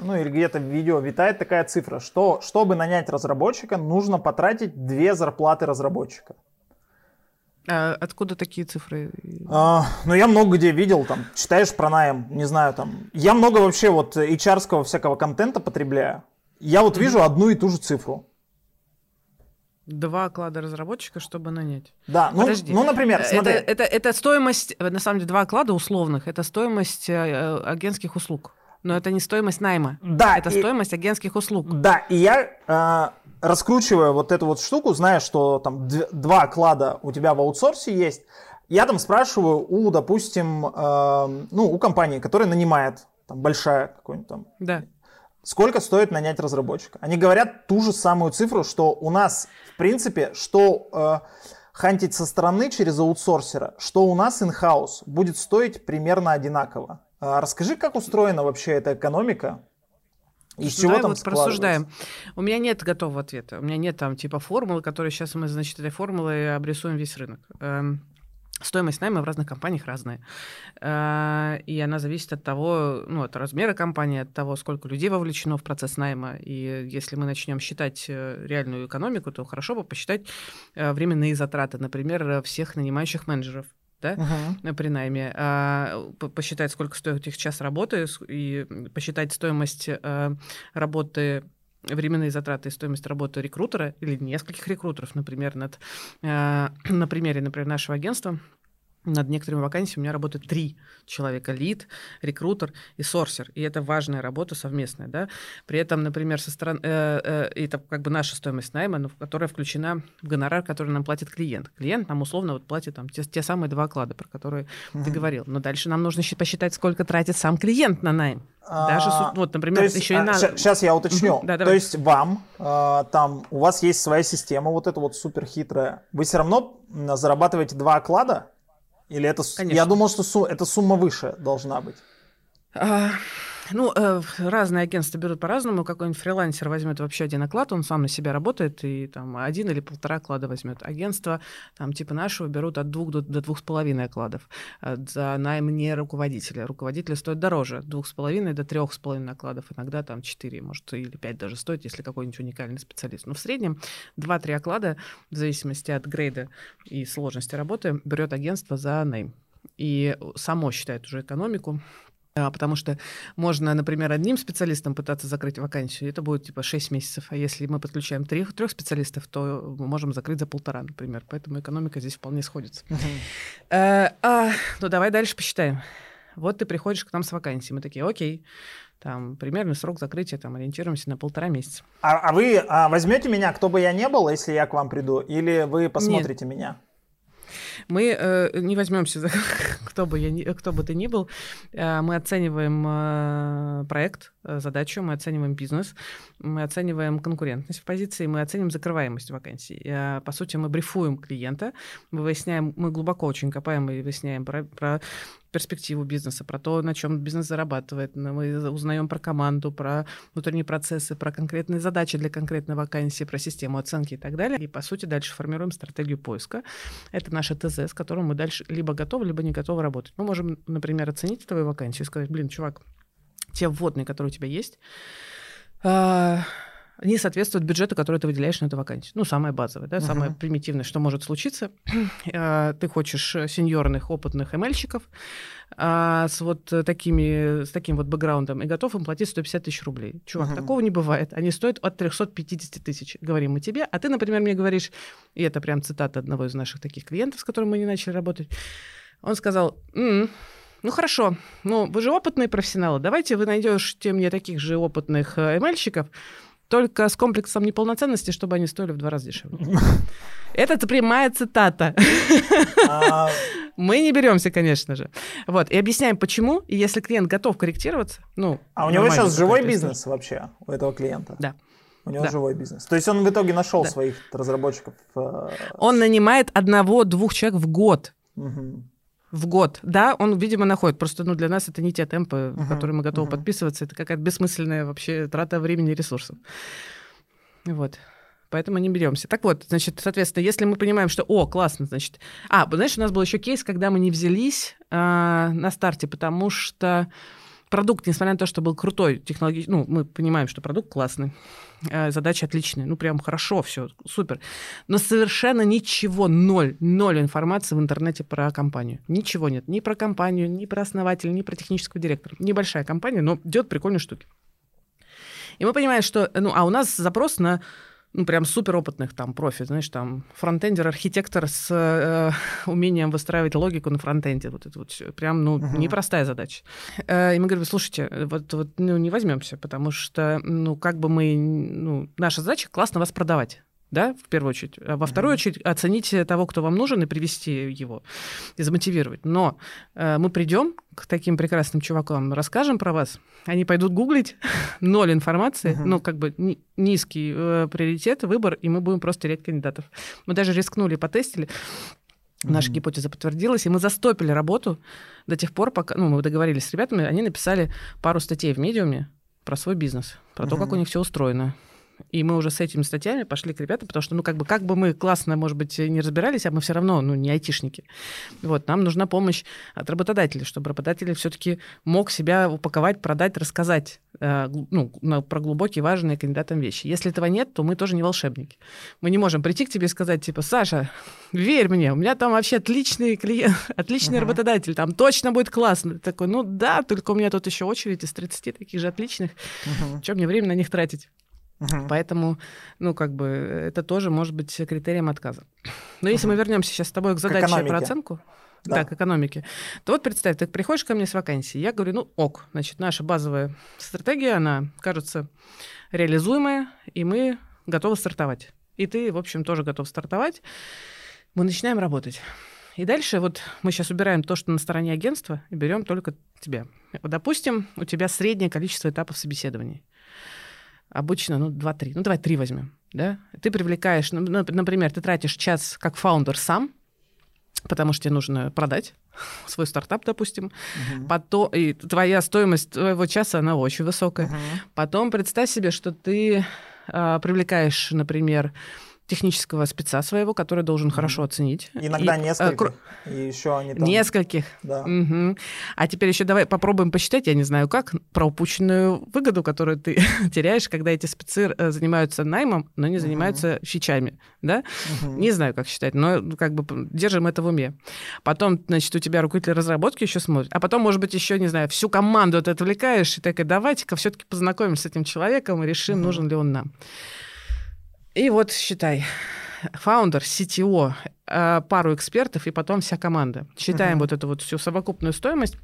ну или где-то в видео витает такая цифра, что чтобы нанять разработчика, нужно потратить две зарплаты разработчика. А откуда такие цифры? А, ну, я много где видел, там, читаешь про найм, не знаю, там. Я много вообще вот hr всякого контента потребляю. я вот вижу одну и ту же цифру. Два оклада разработчика, чтобы нанять. Да, ну, Подожди. ну например, смотри. Это, это, это стоимость, э, на самом деле, два оклада условных, это стоимость э, э, агентских услуг. Но это не стоимость найма. Да, Это и- стоимость агентских услуг. Да, и я э, раскручивая вот эту вот штуку, зная, что там дв- два оклада у тебя в аутсорсе есть, я там спрашиваю у, допустим, э, ну, у компании, которая нанимает, там, большая какой-нибудь там, Да. сколько стоит нанять разработчика. Они говорят ту же самую цифру, что у нас, принципе, что э, хантить со стороны через аутсорсера, что у нас in-house будет стоить примерно одинаково. А расскажи, как устроена вообще эта экономика? Из чего Давай там вот порассуждаем. У меня нет готового ответа. У меня нет там типа формулы, которые сейчас мы, значит, этой формулой обрисуем весь рынок. Эм, Стоимость найма в разных компаниях разная. Э, И она зависит от того, ну, от размера компании, от того, сколько людей вовлечено в процесс найма. И если мы начнем считать э, реальную экономику, то хорошо бы посчитать э, временные затраты, например, всех нанимающих менеджеров. Да? Мгм. при найме, а, по- посчитать, сколько стоит их час работы, и посчитать стоимость э, работы временные затраты и стоимость работы рекрутера или нескольких рекрутеров, например, над, э, на примере, например, нашего агентства, над некоторыми вакансиями у меня работает три человека. Лид, рекрутер и сорсер. И это важная работа совместная. Да? При этом, например, со стороны... Э, э, это как бы наша стоимость найма, но которая включена в гонорар, который нам платит клиент. Клиент нам условно вот платит там, те, те самые два оклада, про которые ты Мгм. говорил. Но дальше нам нужно посчитать, сколько тратит сам клиент на найм. Даже, А, вот, например, есть, еще и на... сейчас я уточню. Да, То есть вам, а, там, у вас есть своя система, вот эта вот супер хитрая. Вы все равно зарабатываете два оклада? Или это... Конечно. Я думал, что су- эта сумма выше должна быть. А, ну, э, разные агентства берут по-разному. Какой-нибудь фрилансер возьмет вообще один оклад, он сам на себя работает, и там один или полтора оклада возьмет. Агентства, там, типа нашего, берут от двух до, до двух с половиной окладов э, за найм не руководителя. Руководители стоят дороже, двух с половиной до трех с половиной окладов. Иногда там четыре, может, или пять даже стоит, если какой-нибудь уникальный специалист. Но в среднем два-три оклада, в зависимости от грейда и сложности работы, берет агентство за найм. И само считает уже экономику, Потому что можно, например, одним специалистом пытаться закрыть вакансию, это будет типа 6 месяцев. А если мы подключаем трех, трех специалистов, то мы можем закрыть за полтора, например. Поэтому экономика здесь вполне сходится. Э, а, ну, давай дальше посчитаем. Вот ты приходишь к нам с вакансией. Мы такие, окей, там примерный срок закрытия, там ориентируемся на полтора месяца. А, а вы а, возьмете меня, кто бы я не был, если я к вам приду? Или вы посмотрите меня? Мы э, не возьмемся за кто бы, я ни, кто бы ты ни был. Э, мы оцениваем э, проект, э, задачу, мы оцениваем бизнес, мы оцениваем конкурентность в позиции, мы оценим закрываемость вакансий. Э, по сути, мы брифуем клиента, мы выясняем, мы глубоко очень копаем и выясняем про, про перспективу бизнеса, про то, на чем бизнес зарабатывает. Мы узнаем про команду, про внутренние процессы, про конкретные задачи для конкретной вакансии, про систему оценки и так далее. И, по сути, дальше формируем стратегию поиска. Это наше ТЗ, с которым мы дальше либо готовы, либо не готовы работать. Мы можем, например, оценить твою вакансию и сказать, блин, чувак, те вводные, которые у тебя есть, не соответствуют бюджету, который ты выделяешь на эту вакансию. Ну, самое базовое, да, самое Мгм. примитивное, что может случиться. А, Ты хочешь э, сеньорных, опытных ML-щиков а, с вот такими, с таким вот бэкграундом и готов им платить 150 тысяч рублей. Чувак, Мгм. такого не бывает. Они стоят от 350 тысяч. Говорим мы тебе. А ты, например, мне говоришь, и это прям цитата одного из наших таких клиентов, с которым мы не начали работать. Он сказал, «М, ну хорошо, ну вы же опытные профессионалы, давайте вы найдете мне таких же опытных э, ML-щиков, только с комплексом неполноценности, чтобы они стоили в два раза дешевле. Это прямая цитата. А, Мы не беремся, конечно же. Вот, и объясняем, почему. И если клиент готов корректироваться, ну... а у него сейчас живой бизнес вообще, у этого клиента? Да. У него Да. живой бизнес. То есть он в итоге нашел Да. своих разработчиков. э. Он нанимает одного-двух человек в год. мгм. В год. Да, он, видимо, находит. Просто ну, для нас это не те темпы, Мгм, которые мы готовы мгм. подписываться. Это какая-то бессмысленная вообще трата времени и ресурсов. Вот. Поэтому не беремся. Так вот, значит, соответственно, если мы понимаем, что, о, классно, значит... А, знаешь, у нас был еще кейс, когда мы не взялись а, на старте, потому что продукт, несмотря на то, что был крутой технологический, ну, мы понимаем, что продукт классный, э, задачи отличные, ну, прям хорошо, все, супер. Но совершенно ничего, ноль, ноль информации в интернете про компанию. Ничего нет. Ни про компанию, ни про основателя, ни про технического директора. Небольшая компания, но делает прикольные штуки. И мы понимаем, что, ну, а у нас запрос на ну, прям суперопытных там профи, знаешь, там фронтендер, архитектор с э, умением выстраивать логику на фронтенде. Вот это вот всё. прям, ну, Мгм. непростая задача. Э, и мы говорим, слушайте, вот, вот ну, не возьмемся, потому что, ну, как бы мы, ну, наша задача классно вас продавать. Да, в первую очередь. А во вторую Мгм. очередь оценить того, кто вам нужен, и привести его, и замотивировать. Но э, мы придем к таким прекрасным чувакам, расскажем про вас, они пойдут гуглить, ноль информации, Мгм. ну, как бы ни- низкий э, приоритет, выбор, и мы будем просто терять кандидатов. Мы даже рискнули, потестили, наша Мгм. гипотеза подтвердилась, и мы застопили работу до тех пор, пока, ну, мы договорились с ребятами, они написали пару статей в медиуме про свой бизнес, про то, как у них все устроено. И мы уже с этими статьями пошли к ребятам, потому что, ну, как бы, как бы мы классно, может быть, не разбирались, а мы все равно, ну, не айтишники. Вот, нам нужна помощь от работодателей, чтобы работодатель все-таки мог себя упаковать, продать, рассказать, э, ну, про глубокие, важные кандидатам вещи. Если этого нет, то мы тоже не волшебники. Мы не можем прийти к тебе и сказать, типа, Саша, верь мне, у меня там вообще отличный клиент, отличный Мгм. работодатель, там точно будет классно. Ты такой, ну да, только у меня тут еще очередь из 30 таких же отличных. Мгм. Чем мне время на них тратить? Мгм. Поэтому, ну, как бы, это тоже может быть критерием отказа. Но если мы вернемся сейчас с тобой к задаче экономике. про оценку, да. Да. к экономике, то вот представь, ты приходишь ко мне с вакансией, я говорю, ну, ок, значит, наша базовая стратегия, она кажется реализуемая, и мы готовы стартовать. И ты, в общем, тоже готов стартовать. Мы начинаем работать. И дальше вот мы сейчас убираем то, что на стороне агентства, и берем только тебя. Допустим, у тебя среднее количество этапов собеседований. Обычно, ну, 2-3. Ну, давай 3 возьмем. Да? Ты привлекаешь, ну, нап- например, ты тратишь час как фаундер сам, потому что тебе нужно продать свой стартап, допустим. Мгм. Потом, и твоя стоимость твоего часа, она очень высокая. Мгм. Потом представь себе, что ты а, привлекаешь, например, технического спеца своего, который должен хорошо оценить. Иногда И, несколько. кро- И еще они там... Нескольких. Да. Мгм. А теперь еще давай попробуем посчитать, я не знаю как, про упущенную выгоду, которую ты теряешь, когда эти спецы э, занимаются наймом, но не занимаются фичами, да? Мгм. Не знаю, как считать, но ну, как бы держим это в уме. Потом, значит, у тебя руководитель разработки еще смотрит, а потом, может быть, еще, не знаю, всю команду ты отвлекаешь, и такая, давайте-ка все-таки познакомимся с этим человеком и решим, Мгм. нужен ли он нам. И вот считай, фаундер, CTO, э, пару экспертов и потом вся команда. Считаем Мгм. вот эту вот всю совокупную стоимость.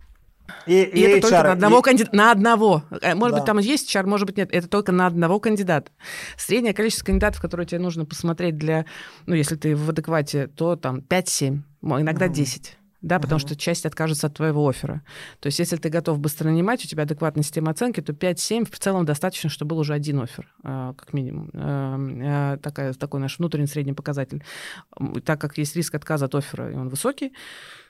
И, И, это только HR, на одного и- кандидата. На одного. Э, Может Да. быть, там есть HR, может быть, нет. Это только на одного кандидата. Среднее количество кандидатов, которые тебе нужно посмотреть для... Ну, если ты в адеквате, то там 5-7, мо- иногда. 10. Да, потому Мгм. что часть откажется от твоего оффера. То есть, если ты готов быстро нанимать, у тебя адекватная система оценки, то 5-7 в целом достаточно, чтобы был уже один офер, а, как минимум. А, а, Такая, такой наш внутренний средний показатель. Так как есть риск отказа от оффера, и он высокий,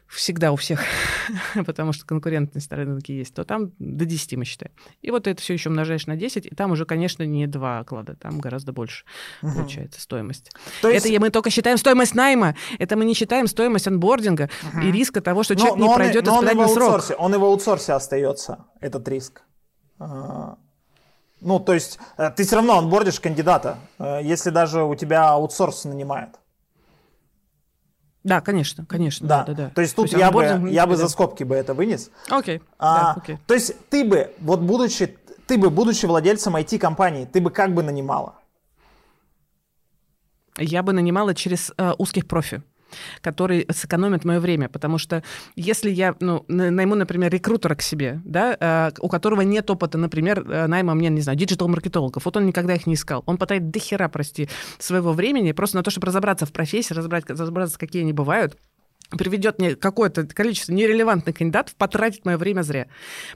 всегда у всех, потому что конкурентность на рынке есть, то там до 10 мы считаем. И вот это все еще умножаешь на 10, и там уже, конечно, не два оклада, там гораздо больше Мгм. получается стоимость. То есть, Это мы только считаем стоимость найма, это мы не считаем стоимость анбординга и риска того, что но- человек но не он пройдет но он испытательный срок. аутсорсе- Он и в аутсорсе остается, этот риск. А, Ну, то есть, э, ты все равно онбордишь кандидата, э, если даже у тебя аутсорс нанимает. Да, конечно, конечно. Да. Да, да. То есть тут я бы, я бы за скобки бы это вынес. Окей, А, да, окей. То есть ты бы, вот будучи, ты бы, будучи владельцем IT-компании, ты бы как бы нанимала? Я бы нанимала через э, узких профи которые сэкономят мое время, потому что если я ну, на- найму, например, рекрутера к себе, да, э, у которого нет опыта, например, э, найма мне, не знаю, диджитал-маркетологов, вот он никогда их не искал, он потратит до хера, прости, своего времени просто на то, чтобы разобраться в профессии, разобрать, разобраться, какие они бывают, приведет мне какое-то количество нерелевантных кандидатов, потратит мое время зря.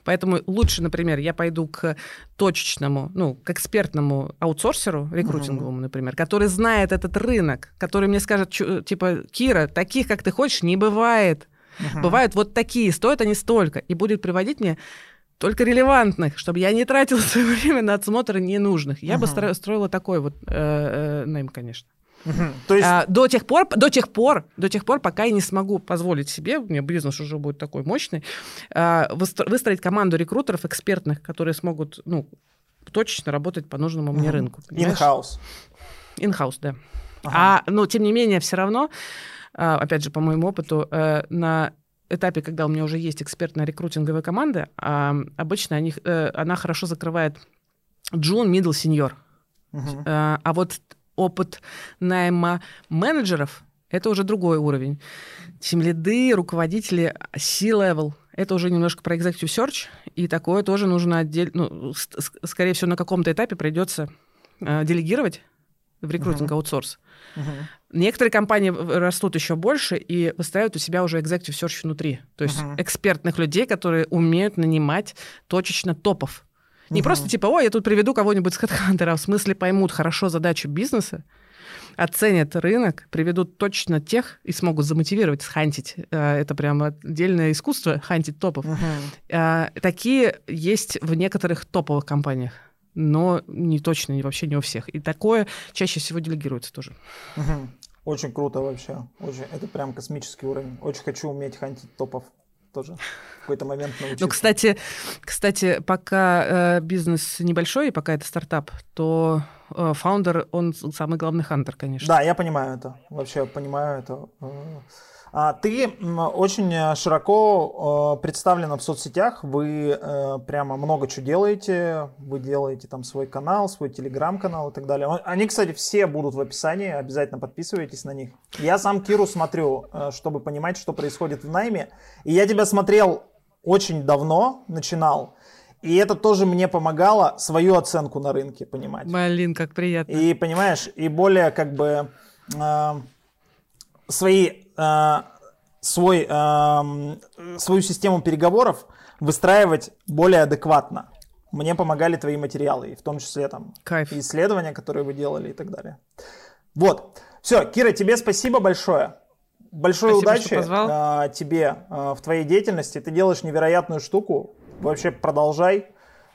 Поэтому лучше, например, я пойду к точечному, ну, к экспертному аутсорсеру, рекрутинговому, например, который знает этот рынок, который мне скажет, типа, Кира, таких, как ты хочешь, не бывает. Бывают вот такие, стоят они столько, и будет приводить мне только релевантных, чтобы я не тратила свое время на отсмотр ненужных. Я бы Мгм. стро- строила такой вот э, э, найм, конечно. То есть, А, до тех пор, до тех пор, до тех пор, пока я не смогу позволить себе, у меня бизнес уже будет такой мощный, а, выстро- выстроить команду рекрутеров экспертных, которые смогут, ну, точечно работать по нужному мне рынку. in-house. In-house, да. Ага. А, но тем не менее, все равно, а, опять же, по моему опыту, э, на этапе, когда у меня уже есть экспертная рекрутинговая команда, а, обычно они, э, она хорошо закрывает джун, middle, senior. Uh-huh. А вот опыт найма менеджеров — это уже другой уровень. Тем лиды, руководители C-level — это уже немножко про executive search, и такое тоже нужно отдельно, ну, скорее всего, на каком-то этапе придется э, делегировать в рекрутинг uh-huh. аутсорс. Uh-huh. Некоторые компании растут еще больше и выстраивают у себя уже executive search внутри. То есть uh-huh. экспертных людей, которые умеют нанимать точечно топов. Не угу. просто типа, ой, я тут приведу кого-нибудь с HeadHunter, а в смысле поймут хорошо задачу бизнеса, оценят рынок, приведут точно тех и смогут замотивировать схантить. Э, это прямо отдельное искусство, хантить топов. Uh-huh. Такие есть в некоторых топовых компаниях но не точно, не вообще не у всех. И такое чаще всего делегируется тоже. Угу. Очень круто вообще. Очень, это прям космический уровень. Очень хочу уметь хантить топов тоже в какой-то момент научиться. Ну, кстати, кстати, пока э, бизнес небольшой, и пока это стартап, то э, фаундер, он самый главный хантер, конечно. Да, я понимаю это. Вообще понимаю это. А, ты очень широко э, представлена в соцсетях, вы э, прямо много чего делаете, вы делаете там свой канал, свой телеграм-канал и так далее. Они, кстати, все будут в описании, обязательно подписывайтесь на них. Я сам Киру смотрю, э, чтобы понимать, что происходит в найме, и я тебя смотрел очень давно, начинал, и это тоже мне помогало свою оценку на рынке понимать. Блин, как приятно. И понимаешь, и более как бы свои, э, свой, э, свою систему переговоров выстраивать более адекватно. Мне помогали твои материалы, и в том числе там Кайф. исследования, которые вы делали и так далее. Вот. Все, Кира, тебе спасибо большое. Большой спасибо, удачи э, тебе э, в твоей деятельности. Ты делаешь невероятную штуку. Вообще продолжай.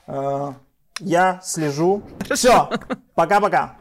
Э, я слежу. Все, пока-пока.